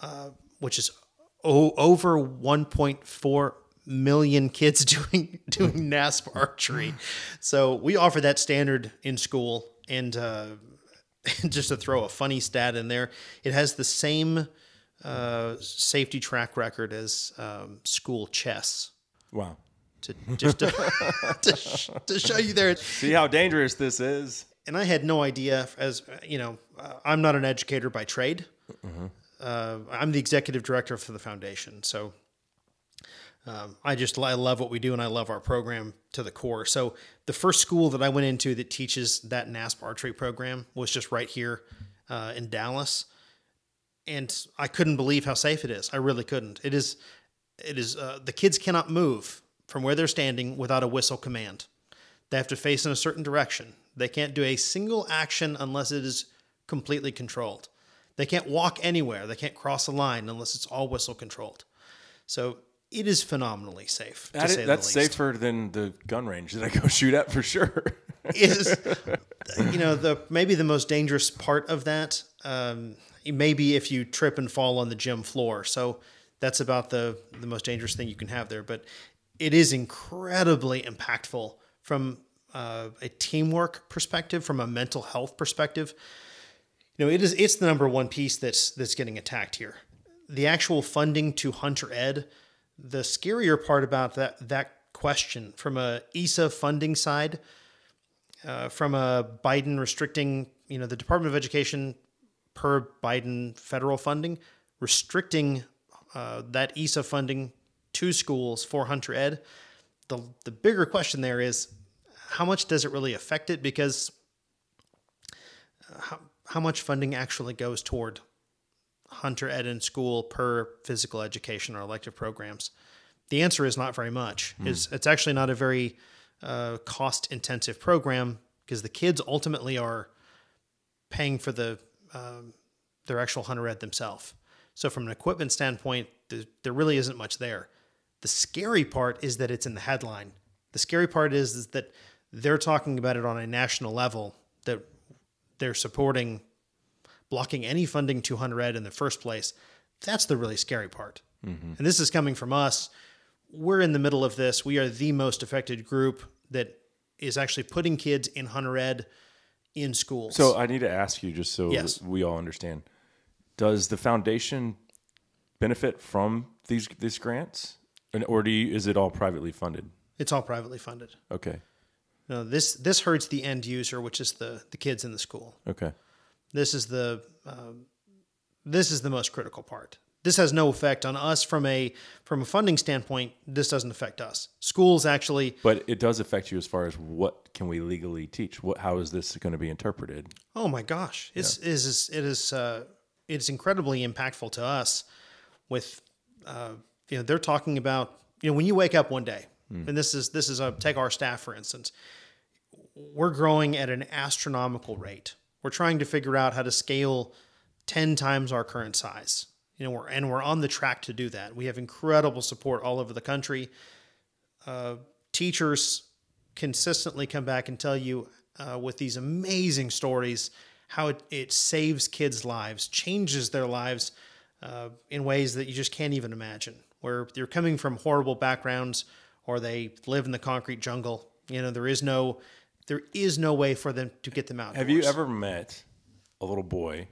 Speaker 3: uh, which is o- over 1.4 million kids doing doing NASP archery. So we offer that standard in school, and uh, just to throw a funny stat in there, it has the same uh, safety track record as um, school chess.
Speaker 1: Wow.
Speaker 3: To just to, to, sh- to show you there,
Speaker 1: See how dangerous this is.
Speaker 3: and I had no idea. As you know, uh, I'm not an educator by trade. Uh, I'm the executive director for the foundation, so um, I just I love what we do, and I love our program to the core. So the first school that I went into that teaches that NASP archery program was just right here uh, in Dallas, and I couldn't believe how safe it is. I really couldn't. It is, it is. Uh, the kids cannot move from where they're standing without a whistle command. They have to face in a certain direction. They can't do a single action unless it is completely controlled. They can't walk anywhere. They can't cross a line unless it's all whistle controlled. So it is phenomenally safe. To
Speaker 1: That
Speaker 3: say
Speaker 1: is,
Speaker 3: the
Speaker 1: that's
Speaker 3: least.
Speaker 1: safer than the gun range that I go shoot at for sure.
Speaker 3: is you know the maybe the most dangerous part of that um, maybe if you trip and fall on the gym floor so that's about the the most dangerous thing you can have there but it is incredibly impactful from uh, a teamwork perspective from a mental health perspective you know it is it's the number one piece that's that's getting attacked here the actual funding to hunter ed the scarier part about that that question from a ESA funding side uh, from a Biden restricting, you know, the Department of Education per Biden federal funding, restricting uh, that ESA funding to schools for Hunter Ed. The, the bigger question there is how much does it really affect it? Because uh, how, how much funding actually goes toward Hunter Ed in school per physical education or elective programs? The answer is not very much. It's, it's actually not a very uh, cost intensive program because the kids ultimately are paying for the um, their actual hunter ed themselves. So from an equipment standpoint, th- there really isn't much there. The scary part is that it's in the headline. The scary part is, is that they're talking about it on a national level that they're supporting blocking any funding to hunter ed in the first place. That's the really scary part. Mm-hmm. And this is coming from us. We're in the middle of this. We are the most affected group that is actually putting kids in hunter ed in schools.
Speaker 1: So I need to ask you, just so
Speaker 3: Yes.
Speaker 1: we all understand, does the foundation benefit from these these grants, and, or do you, is it all privately funded?
Speaker 3: it's all privately funded.
Speaker 1: Okay,
Speaker 3: No, this this hurts the end user, which is the the kids in the school.
Speaker 1: okay,
Speaker 3: This is the um, this is the most critical part. This has no effect on us from a from a funding standpoint. This doesn't affect us. Schools actually.
Speaker 1: but it does affect you as far as what can we legally teach? What how is this going to be interpreted?
Speaker 3: Oh my gosh, it's it is it is uh, it's incredibly impactful to us. With uh, you know they're talking about you know when you wake up one day, and this is this is a take our staff for instance. We're growing at an astronomical rate. We're trying to figure out how to scale ten times our current size. You know, we're and we're on the track to do that. We have incredible support all over the country. Uh, teachers consistently come back and tell you uh, with these amazing stories how it, it saves kids' lives, changes their lives uh, in ways that you just can't even imagine. Where they're coming from horrible backgrounds or they live in the concrete jungle. You know, there is no there is no way for them to get them out.
Speaker 1: Have you ever met a little boy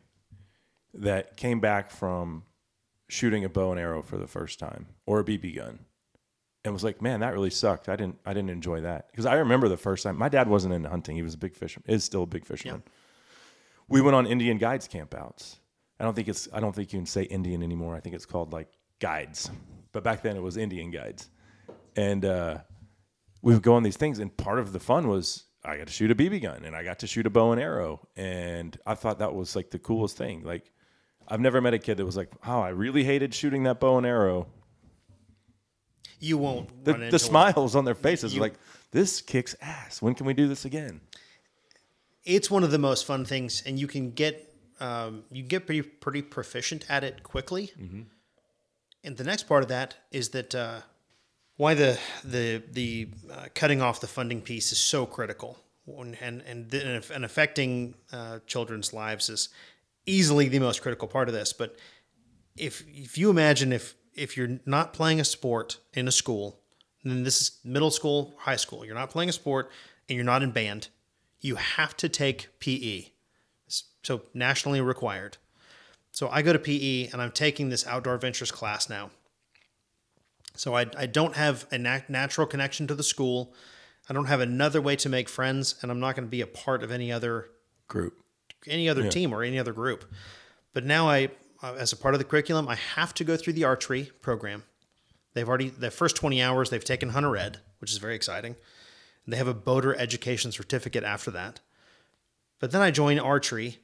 Speaker 1: that came back from shooting a bow and arrow for the first time or a BB gun and was like, "Man, that really sucked. I didn't I didn't enjoy that." Because I remember the first time my dad wasn't into hunting. He was a big fisherman. Is still a big fisherman. We went on Indian guides campouts. I don't think it's I don't think you can say Indian anymore. I think it's called like guides. But back then it was Indian guides. And uh we would go on these things and part of the fun was I got to shoot a BB gun and I got to shoot a bow and arrow and I thought that was like the coolest thing. Like I've never met a kid that was like, "Oh, I really hated shooting that bow and arrow."
Speaker 3: You won't.
Speaker 1: The, the smiles on their faces
Speaker 3: You-
Speaker 1: are like, "This kicks ass. When can we do this again?"
Speaker 3: It's one of the most fun things, and you can get um, you get pretty pretty proficient at it quickly. And the next part of that is that uh, why the the the uh, cutting off the funding piece is so critical, and and and, and affecting uh, children's lives is easily the most critical part of this. But if if you imagine if if you're not playing a sport in a school, then this is middle school, high school, you're not playing a sport and you're not in band, you have to take PE. So nationally required. So I go to PE and I'm taking this outdoor ventures class now. So I, I don't have a nat- natural connection to the school. I don't have another way to make friends, and I'm not going to be a part of any other
Speaker 1: Group.
Speaker 3: any other team or any other group. But now I, uh, as a part of the curriculum, I have to go through the archery program. They've already the first 20 hours they've taken hunter ed, which is very exciting. They have a boater education certificate after that. But then I join archery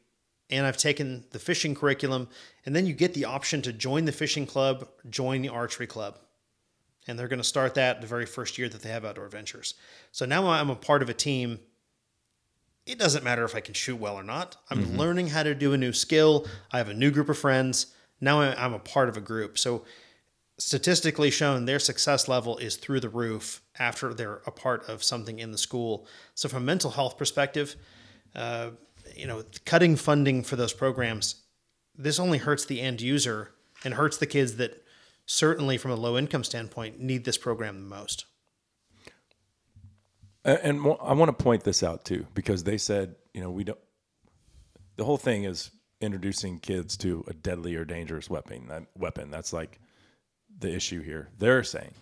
Speaker 3: and I've taken the fishing curriculum and then you get the option to join the fishing club, join the archery club. And they're going to start that the very first year that they have outdoor ventures. So now I'm a part of a team it doesn't matter if I can shoot well or not. I'm learning how to do a new skill. I have a new group of friends. Now I'm a part of a group. So, statistically shown, their success level is through the roof after they're a part of something in the school. So, from a mental health perspective, uh, you know, cutting funding for those programs, this only hurts the end user and hurts the kids that certainly, from a low income standpoint, need this program the most.
Speaker 1: And I want to point this out too, because they said, you know, we don't. The whole thing is introducing kids to a deadly or dangerous weapon. That weapon. That's like the issue here. They're saying,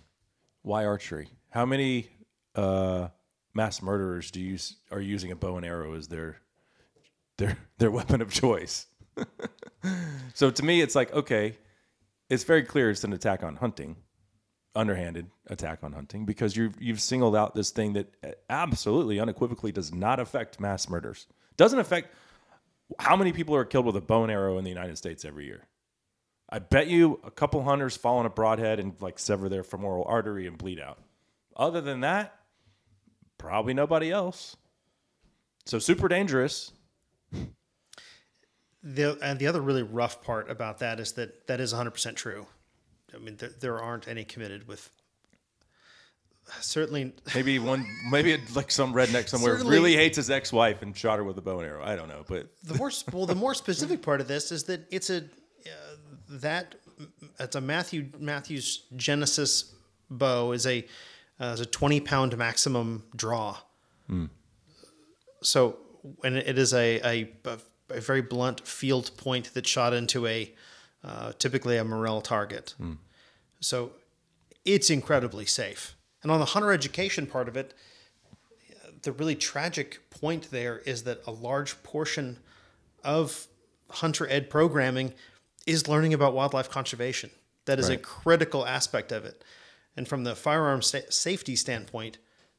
Speaker 1: why archery? How many uh, mass murderers do you are using a bow and arrow as their their their weapon of choice? so to me, it's like okay, it's very clear it's an attack on hunting underhanded attack on hunting because you've you've singled out this thing that uh, absolutely unequivocally does not affect mass murders. Doesn't affect how many people are killed with a bow and arrow in the United States every year. I bet you a couple hunters fall on a broadhead and like sever their femoral artery and bleed out. Other than that, probably nobody else. So super dangerous.
Speaker 3: The and the other really rough part about that is that that is 100% true. I mean, there, there aren't any committed with. Certainly,
Speaker 1: Maybe one, maybe like some redneck somewhere really hates his ex-wife and shot her with a bow and arrow. I don't know, but
Speaker 3: the more well, the more specific part of this is that it's a uh, that it's a Matthew Mathews Genesis bow is a uh, is a 20 pound maximum draw. So, and it is a, a a very blunt field point that shot into a uh, typically a Morrell target. So, it's incredibly safe. And on the hunter education part of it, the really tragic point there is that a large portion of hunter ed programming is learning about wildlife conservation. That is a critical aspect of it. And from the firearm sa- safety standpoint,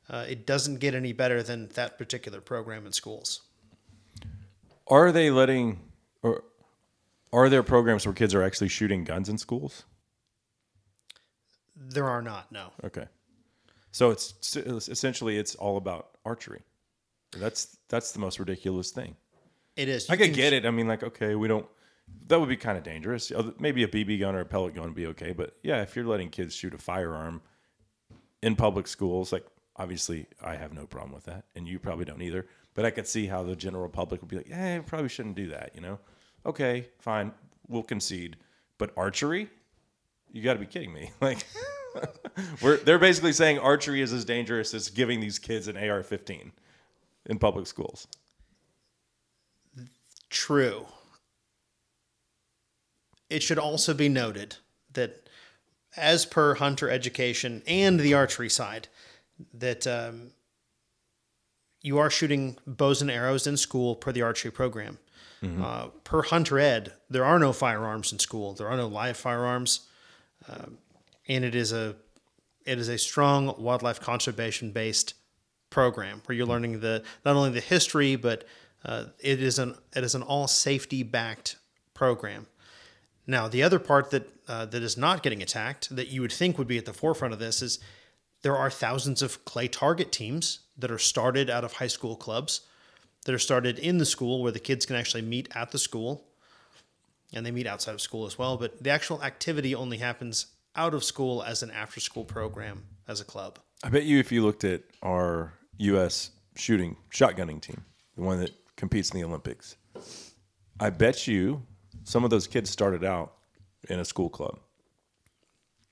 Speaker 3: uh, it doesn't get any better than that particular program in schools.
Speaker 1: Are they letting, or are there programs where kids are actually shooting guns in schools?
Speaker 3: There are not, no.
Speaker 1: Okay, so it's essentially it's all about archery. That's that's the most ridiculous thing.
Speaker 3: It is.
Speaker 1: I could get it. I mean, like, okay, we don't. That would be kind of dangerous. Maybe a BB gun or a pellet gun would be okay, but yeah, if you're letting kids shoot a firearm in public schools, like obviously I have no problem with that, and you probably don't either. But I could see how the general public would be like, "Eh, probably shouldn't do that." You know? Okay, fine, we'll concede. But archery, you got to be kidding me! Like, we're they're basically saying archery is as dangerous as giving these kids an AR-15. in public schools.
Speaker 3: True. It should also be noted that, as per hunter education and the archery side, that um, you are shooting bows and arrows in school per the archery program. Uh, per hunter ed, there are no firearms in school. There are no live firearms, Um and it is a it is a strong wildlife conservation based program where you're learning the not only the history but uh, it is an it is an all safety backed program. Now the other part that uh, that is not getting attacked that you would think would be at the forefront of this is there are thousands of clay target teams that are started out of high school clubs that are started in the school where the kids can actually meet at the school and they meet outside of school as well but the actual activity only happens out of school as an after school program as a club
Speaker 1: I bet you if you looked at our U.S. shooting shotgunning team, the one that competes in the Olympics, I bet you some of those kids started out in a school club.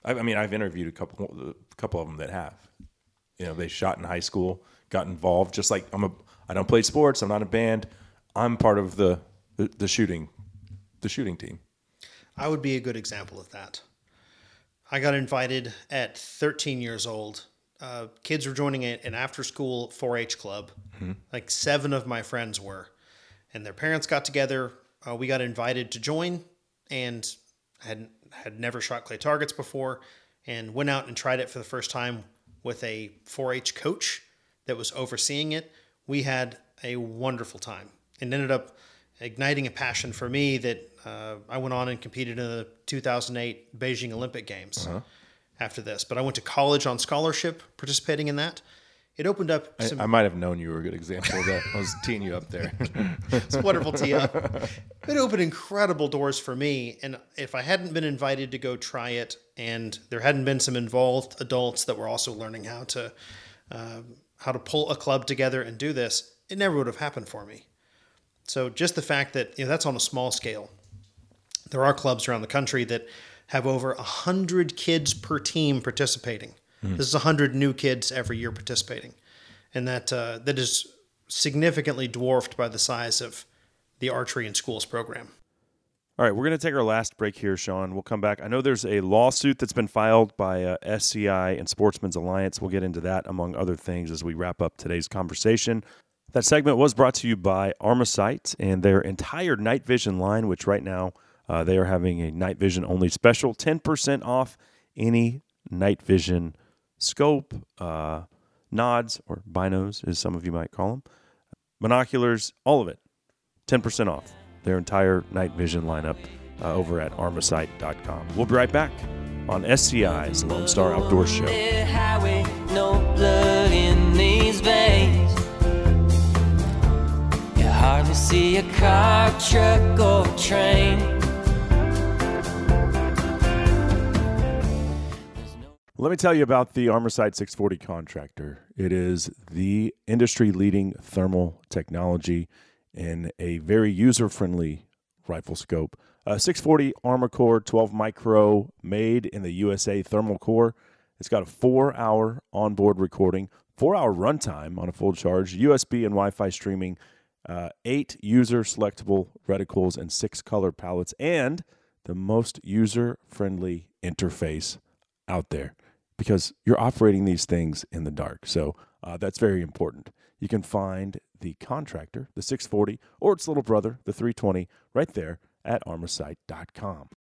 Speaker 1: I, I mean, I've interviewed a couple, a couple of them that have. You know, they shot in high school, got involved. Just like I'm a, I don't play sports. I'm not a band. I'm part of the the, the shooting, the shooting team.
Speaker 3: I would be a good example of that. I got invited at 13 years old. Uh, kids were joining an after school 4 H club. Like seven of my friends were. And their parents got together. Uh, we got invited to join and had, had never shot clay targets before and went out and tried it for the first time with a 4 H coach that was overseeing it. We had a wonderful time and ended up igniting a passion for me that uh, I went on and competed in the 2008 Beijing Olympic Games after this. But I went to college on scholarship, participating in that. It opened up
Speaker 1: I,
Speaker 3: some
Speaker 1: I might have known you were a good example of that. I was teeing you up there.
Speaker 3: it's a wonderful tee up. It opened incredible doors for me. And if I hadn't been invited to go try it, and there hadn't been some involved adults that were also learning how to um, how to pull a club together and do this, it never would have happened for me. So just the fact that you know that's on a small scale. There are clubs around the country that have over a hundred kids per team participating. This is a hundred new kids every year participating, and that uh, that is significantly dwarfed by the size of the archery in schools program.
Speaker 1: All right, we're going to take our last break here, Sean. We'll come back. I know there's a lawsuit that's been filed by uh, SCI and Sportsmen's Alliance. We'll get into that, among other things, as we wrap up today's conversation. That segment was brought to you by Armasight and their entire night vision line, which right now uh, they are having a night vision only special 10% off any night vision scope, uh, nods, or binos, as some of you might call them, binoculars, all of it. 10% off their entire night vision lineup uh, over at armasight.com. We'll be right back on SCI's Lone Star Outdoor Show.
Speaker 4: highway, no blood in these veins. You hardly see a car, truck, or train.
Speaker 1: Let me tell you about the Armasight 640 contractor. It is the industry leading thermal technology in a very user friendly rifle scope. Uh, 640 Armor Core 12 micro made in the USA thermal core. It's got a four hour onboard recording, four hour runtime on a full charge, USB and Wi Fi streaming, uh, eight user selectable reticles, and six color palettes, and the most user friendly interface out there because you're operating these things in the dark. So uh, that's very important. You can find the contractor, the 640, or its little brother, the 320, right there at armasight.com.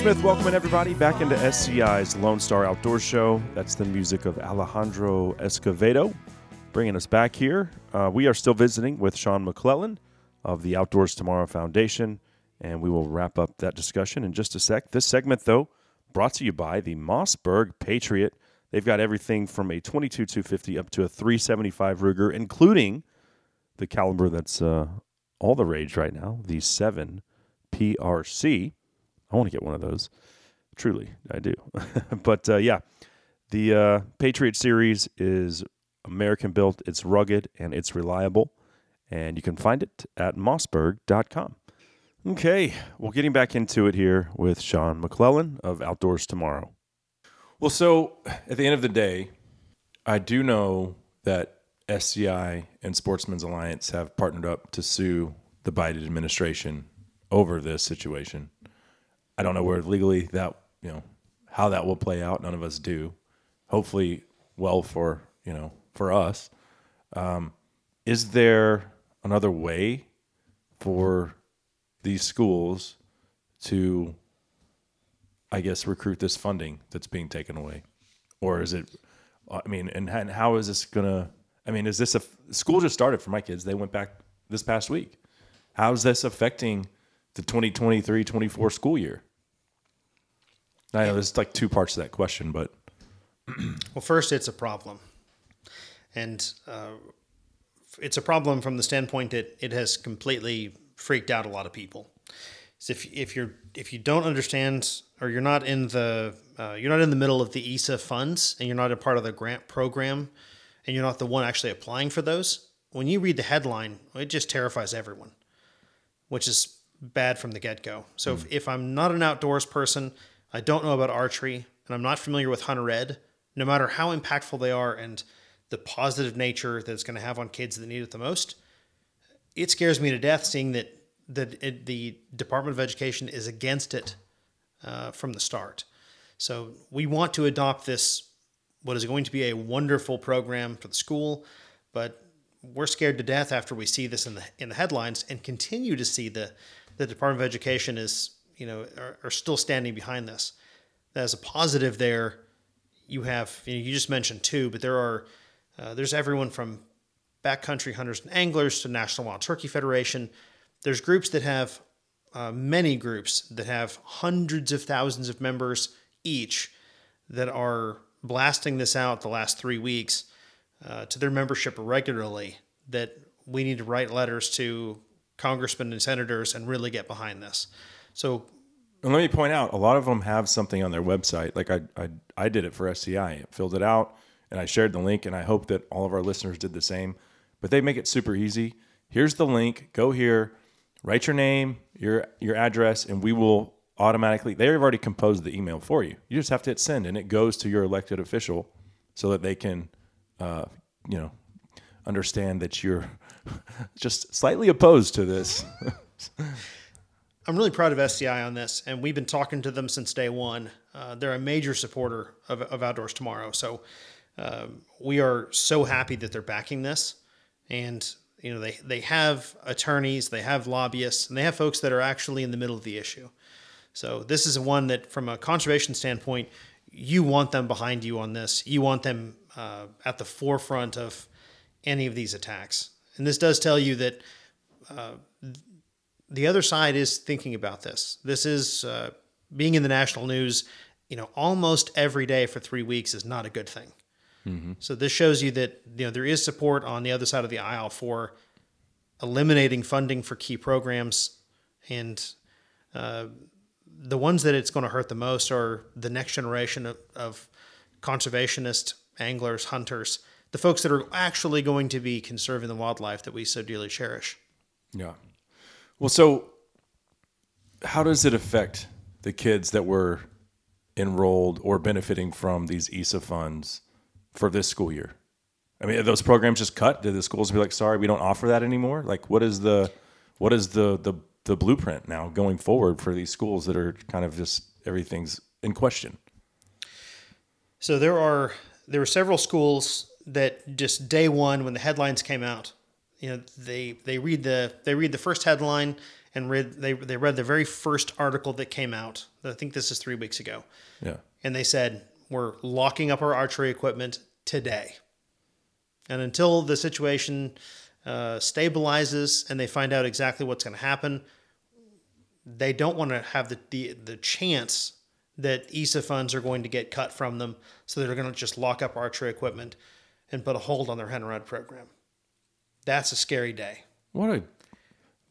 Speaker 1: Smith welcoming everybody back into SCI's Lone Star Outdoor Show. That's the music of Alejandro Escovedo bringing us back here. Uh, we are still visiting with Sean McClellan of the Outdoors Tomorrow Foundation, and we will wrap up that discussion in just a sec. This segment, though, brought to you by the Mossberg Patriot. They've got everything from a 22 250 up to a 375 Ruger, including the caliber that's uh, all the rage right now, the 7 PRC. I want to get one of those. Truly, I do. but uh, yeah, the uh, Patriot series is American built, it's rugged, and it's reliable. And you can find it at mossberg.com. Okay, well, getting back into it here with Sean McClellan of Outdoors Tomorrow. Well, so at the end of the day, I do know that SCI and Sportsmen's Alliance have partnered up to sue the Biden administration over this situation. I don't know where legally that you know how that will play out. None of us do. Hopefully, well for you know for us. Um, is there another way for these schools to, I guess, recruit this funding that's being taken away, or is it? I mean, and, and how is this gonna? I mean, is this a school just started for my kids? They went back this past week. How is this affecting the 2023-24 school year? I know there's like two parts to that question, but
Speaker 3: Well, first, it's a problem. And uh, it's a problem from the standpoint that it has completely freaked out a lot of people. So if, if you're if you don't understand or you're not in the uh, you're not in the middle of the ESA funds and you're not a part of the grant program and you're not the one actually applying for those, when you read the headline, it just terrifies everyone, which is bad from the get go. So if, if I'm not an outdoors person, I don't know about archery, and I'm not familiar with hunter ed, no matter how impactful they are and the positive nature that it's going to have on kids that need it the most, it scares me to death seeing that that it, the Department of Education is against it uh, from the start. So we want to adopt this, what is going to be a wonderful program for the school, but we're scared to death after we see this in the in the headlines and continue to see the the Department of Education is you know are, are still standing behind this. As a positive, there you have you, know, you just mentioned two, but there are uh, there's everyone from backcountry hunters and anglers to National Wild Turkey Federation. There's groups that have uh, many groups that have hundreds of thousands of members each that are blasting this out the last three weeks uh, to their membership regularly. That we need to write letters to congressmen and senators and really get behind this. So
Speaker 1: And let me point out, a lot of them have something on their website. Like I, I, I did it for SCI. I filled it out and I shared the link, and I hope that all of our listeners did the same. But they make it super easy. Here's the link. Go here, write your name, your your address, and we will automatically. They've already composed the email for you. You just have to hit send, and it goes to your elected official, so that they can, uh, you know, understand that you're just slightly opposed to this.
Speaker 3: I'm really proud of SCI on this, and we've been talking to them since day one. Uh, they're a major supporter of, of Outdoors Tomorrow, so um, we are so happy that they're backing this. And you know, they they have attorneys, they have lobbyists, and they have folks that are actually in the middle of the issue. So this is one that, from a conservation standpoint, you want them behind you on this. You want them uh, at the forefront of any of these attacks. And this does tell you that uh, the other side is thinking about this. This is uh, being in the national news, you know, almost every day for three weeks is not a good thing. So this shows you that you know there is support on the other side of the aisle for eliminating funding for key programs, and uh, the ones that it's going to hurt the most are the next generation of, of conservationists, anglers, hunters, the folks that are actually going to be conserving the wildlife that we so dearly cherish.
Speaker 1: Yeah. Well, so how does it affect the kids that were enrolled or benefiting from these ESA funds for this school year? I mean, are those programs just cut? Did the schools be like, "Sorry, we don't offer that anymore"? Like, what is the what is the the the blueprint now going forward for these schools that are kind of just everything's in question?
Speaker 3: So there are there were several schools that just day one when the headlines came out, you know, they they read the they read the first headline and read they they read the very first article that came out. I think this is three weeks ago,
Speaker 1: Yeah.
Speaker 3: and they said we're locking up our archery equipment today, and until the situation uh, stabilizes and they find out exactly what's going to happen, they don't want to have the, the the chance that ESA funds are going to get cut from them, so they're going to just lock up archery equipment and put a hold on their hen rod program. That's a scary day.
Speaker 1: What a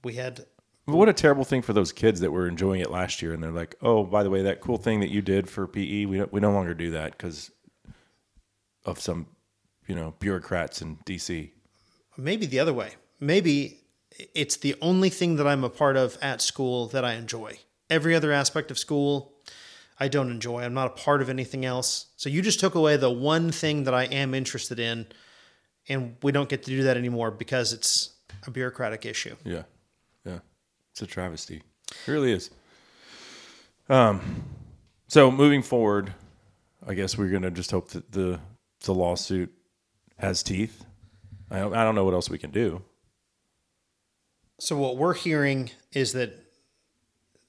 Speaker 3: We had
Speaker 1: what a terrible thing for those kids that were enjoying it last year, and they're like, "Oh, by the way, that cool thing that you did for PE, we don't, we no longer do that because of some, you know, bureaucrats in DC."
Speaker 3: maybe the other way. Maybe it's the only thing that I'm a part of at school that I enjoy. Every other aspect of school, I don't enjoy. I'm not a part of anything else. So you just took away the one thing that I am interested in, and we don't get to do that anymore because it's a bureaucratic issue.
Speaker 1: Yeah, yeah, it's a travesty. It really is. Um, so moving forward, I guess we're gonna just hope that the the lawsuit has teeth. I don't, I don't know what else we can do.
Speaker 3: So what we're hearing is that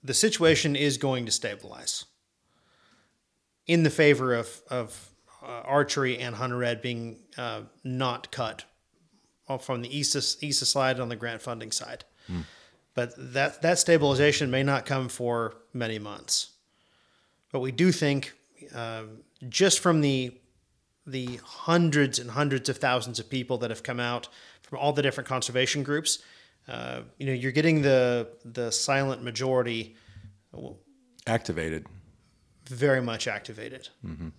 Speaker 3: the situation is going to stabilize in the favor of of uh, archery and hunter ed being uh, not cut from the ESA, ESA side on the grant funding side. But that that stabilization may not come for many months. But we do think, uh, just from the the hundreds and hundreds of thousands of people that have come out from all the different conservation groups, uh, you know, you're getting the the silent majority
Speaker 1: Activated.
Speaker 3: Very much activated.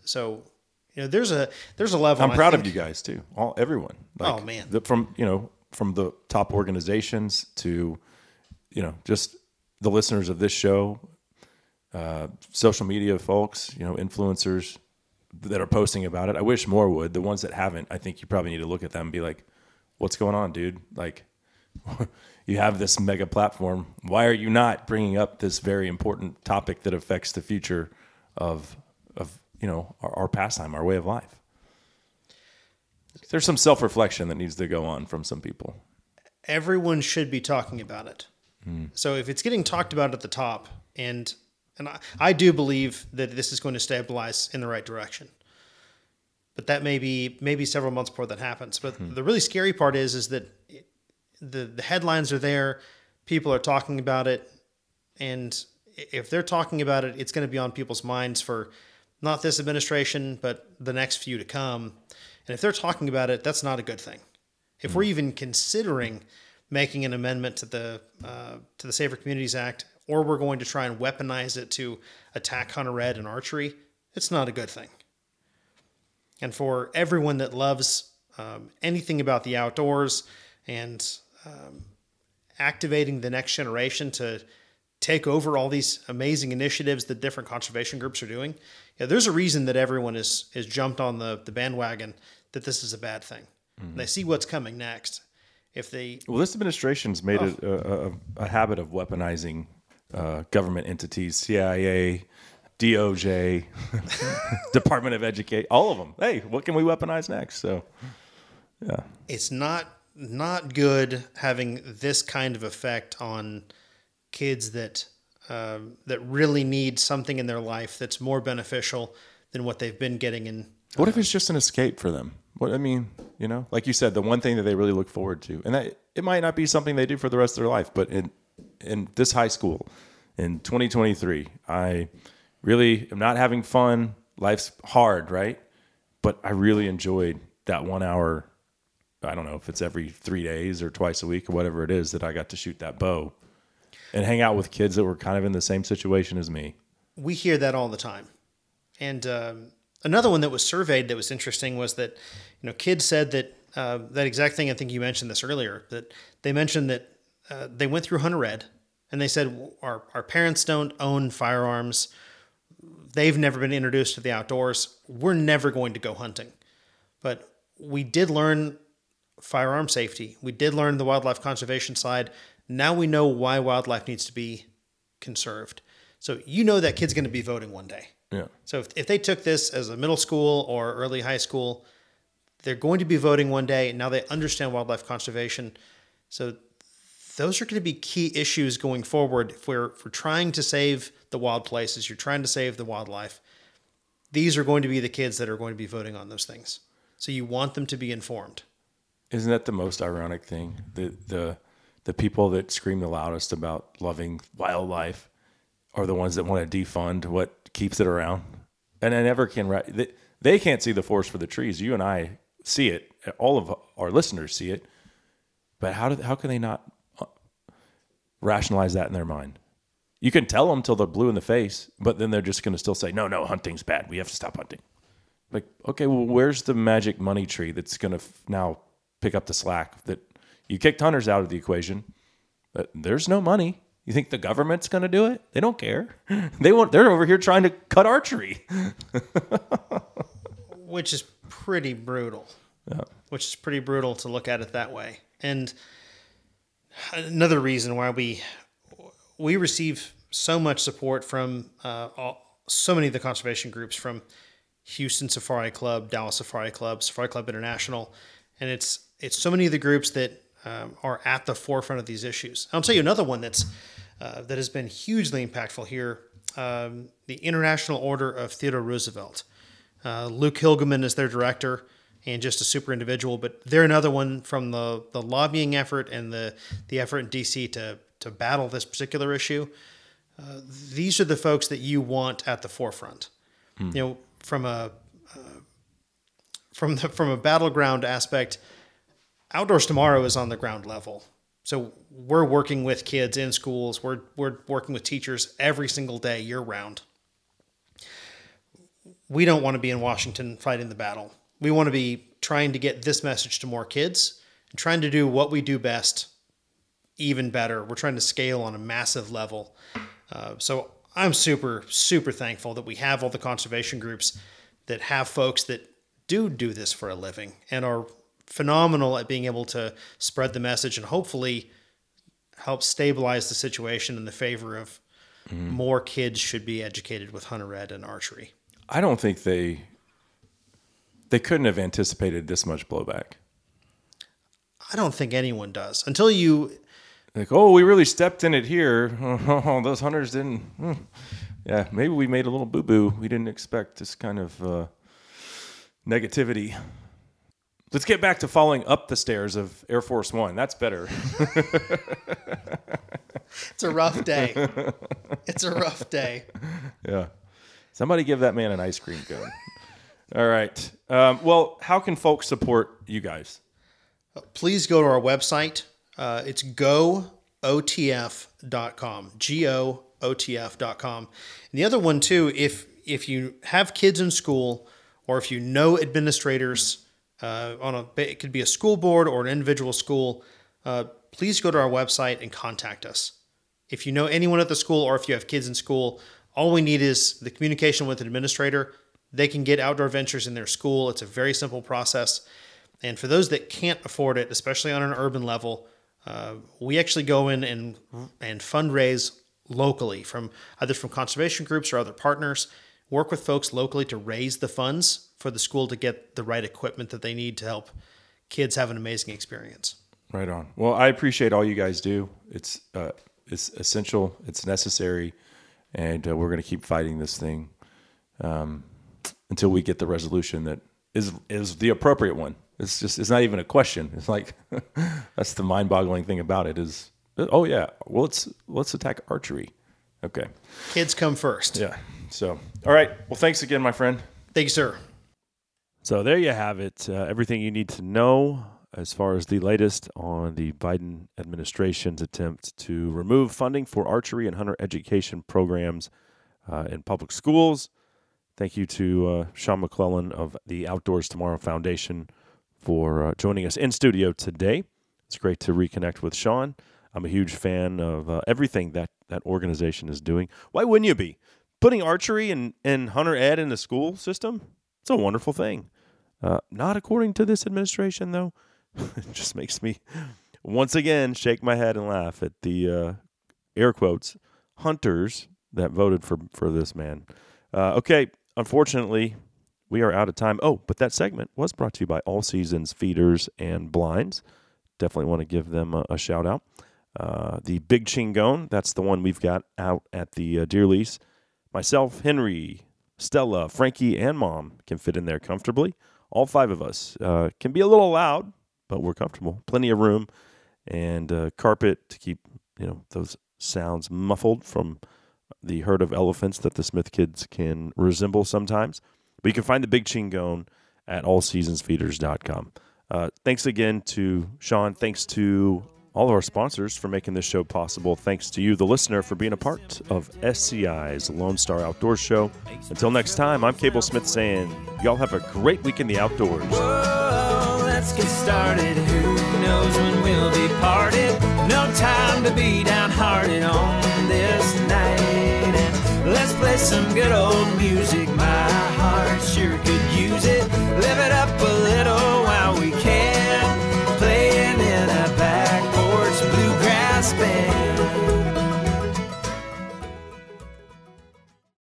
Speaker 3: So, you know, there's a there's a level.
Speaker 1: I'm proud of you guys too. All everyone.
Speaker 3: Oh, man.
Speaker 1: the, from you know from the top organizations to you know just the listeners of this show, uh, social media folks, you know influencers that are posting about it. I wish more would. The ones that haven't, I think you probably need to look at them and be like, "What's going on, dude? Like." You have this mega platform. Why are you not bringing up this very important topic that affects the future of, of you know, our, our pastime, our way of life? There's some self reflection that needs to go on from some people.
Speaker 3: everyone should be talking about it. Hmm. So if it's getting talked about at the top, and and I, I do believe that this is going to stabilize in the right direction, but that may be maybe several months before that happens. But hmm. the really scary part is is that it- the the headlines are there, people are talking about it, and if they're talking about it, it's going to be on people's minds for not this administration, but the next few to come. And if they're talking about it, that's not a good thing if we're even considering making an amendment to the uh, to the Safer Communities Act, or we're going to try and weaponize it to attack hunter ed and archery, it's not a good thing. And for everyone that loves um, anything about the outdoors and um, activating the next generation to take over all these amazing initiatives that different conservation groups are doing, yeah, there's a reason that everyone is is jumped on the the bandwagon that this is a bad thing. They see what's coming next. If they
Speaker 1: Well, this administration's made it a, a, a habit of weaponizing uh, government entities, CIA, DOJ, Department of Education, all of them. Hey, what can we weaponize next? So, yeah,
Speaker 3: it's not not good having this kind of effect on kids that um, that really need something in their life that's more beneficial than what they've been getting in.
Speaker 1: what if it's just an escape for them? What I mean, you know, like you said, the one thing that they really look forward to, and that it might not be something they do for the rest of their life, but in in this high school in 2023, I really am not having fun. Life's hard, right? But I really enjoyed that one hour. I don't know if it's every three days or twice a week or whatever it is that I got to shoot that bow and hang out with kids that were kind of in the same situation as me.
Speaker 3: we hear that all the time. And um, another one that was surveyed that was interesting was that you know kids said that uh, that exact thing. I think you mentioned this earlier. That they mentioned that uh, they went through hunter ed, and they said our our parents don't own firearms. They've never been introduced to the outdoors. We're never going to go hunting, but we did learn firearm safety. We did learn the wildlife conservation side. Now we know why wildlife needs to be conserved. So you know that kid's going to be voting one day.
Speaker 1: Yeah.
Speaker 3: So if, if they took this as a middle school or early high school, they're going to be voting one day. And Now they understand wildlife conservation. So those are going to be key issues going forward. If we're, if we're trying to save the wild places, you're trying to save the wildlife, these are going to be the kids that are going to be voting on those things. So you want them to be informed.
Speaker 1: Isn't that the most ironic thing? The the the people that scream the loudest about loving wildlife are the ones that want to defund what keeps it around, and I never can. They, they can't see the forest for the trees. You and I see it. All of our listeners see it. But how do how can they not uh, rationalize that in their mind? You can tell them till they're blue in the face, but then they're just going to still say, "No, no, hunting's bad. We have to stop hunting." Like, okay, well, where's the magic money tree that's going to f- now pick up the slack? That you kicked hunters out of the equation, but there's no money. You think the government's going to do it? They don't care. They want. They're over here trying to cut archery.
Speaker 3: which is pretty brutal. Yeah. Which is pretty brutal to look at it that way. And another reason why we we receive so much support from uh, all, so many of the conservation groups from Houston Safari Club, Dallas Safari Club, Safari Club International, and it's it's so many of the groups that um, are at the forefront of these issues. I'll tell you another one that's uh, that has been hugely impactful here: um, the International Order of Theodore Roosevelt. Uh, Luke Hilgemann is their director and just a super individual, but they're another one from the, the lobbying effort and the, the effort in DC to, to battle this particular issue. Uh, these are the folks that you want at the forefront. You know, from a uh, from the from a battleground aspect, Outdoors Tomorrow is on the ground level. So we're working with kids in schools. We're we're working with teachers every single day, year round we don't want to be in Washington fighting the battle. We want to be trying to get this message to more kids and trying to do what we do best even better. We're trying to scale on a massive level. Uh, so I'm super, super thankful that we have all the conservation groups that have folks that do do this for a living and are phenomenal at being able to spread the message and hopefully help stabilize the situation in the favor of more kids should be educated with hunter ed and archery.
Speaker 1: I don't think they they couldn't have anticipated this much blowback.
Speaker 3: I don't think anyone does until you.
Speaker 1: Like, oh, we really stepped in it here. Oh, those hunters didn't. hmm. Yeah, maybe we made a little boo boo. We didn't expect this kind of uh, negativity. Let's get back to falling up the stairs of Air Force One. That's better.
Speaker 3: It's a rough day. it's a rough day.
Speaker 1: Yeah. Somebody give that man an ice cream cone. All right. Um, well, how can folks support you guys?
Speaker 3: Please go to our website. Uh, it's gootf.com. G O O T F.com. And the other one too, if if you have kids in school or if you know administrators uh, on a it could be a school board or an individual school, uh, please go to our website and contact us. If you know anyone at the school or if you have kids in school, all we need is the communication with an administrator. They can get Outdoor Adventures in their school. It's a very simple process. And for those that can't afford it, especially on an urban level, uh, we actually go in and and fundraise locally from either from conservation groups or other partners. Work with folks locally to raise the funds for the school to get the right equipment that they need to help kids have an amazing experience.
Speaker 1: Right on. Well, I appreciate all you guys do. It's uh, it's essential. It's necessary, and uh, we're going to keep fighting this thing um, until we get the resolution that is is the appropriate one. It's just it's not even a question. It's like that's the mind boggling thing about it is oh yeah, well let's let's attack archery. Okay.
Speaker 3: Kids come first.
Speaker 1: Yeah. So all right. Well, thanks again, my friend.
Speaker 3: Thank you, sir.
Speaker 1: So there you have it. Uh, everything you need to know as far as the latest on the Biden administration's attempt to remove funding for archery and hunter education programs uh, in public schools. Thank you to uh, Sean McClellan of the Outdoors Tomorrow Foundation for uh, joining us in studio today. It's great to reconnect with Sean. I'm a huge fan of uh, everything that that organization is doing. Why wouldn't you be? Putting archery and, and hunter ed in the school system, it's a wonderful thing. Uh, not according to this administration, though. it just makes me once again shake my head and laugh at the uh, air quotes hunters that voted for for this man. Uh, okay, unfortunately, we are out of time. Oh, but that segment was brought to you by All Seasons Feeders and Blinds. Definitely want to give them a, a shout out. Uh, the Big Chingon, that's the one we've got out at the uh, Deer Lease. Myself, Henry, Stella, Frankie, and Mom can fit in there comfortably. All five of us uh, can be a little loud, but we're comfortable. Plenty of room and uh, carpet to keep you know those sounds muffled from the herd of elephants that the Smith kids can resemble sometimes. But you can find the Big Chingon at allseasonsfeeders.com. Uh, thanks again to Sean. Thanks to all of our sponsors for making this show possible. Thanks to you, the listener, for being a part of SCI's Lone Star Outdoors Show. Until next time, I'm Cable Smith saying, y'all have a great week in the outdoors.
Speaker 4: Whoa, let's get started. Who knows when we'll be parted? No time to be downhearted on this night. And let's play some good old music.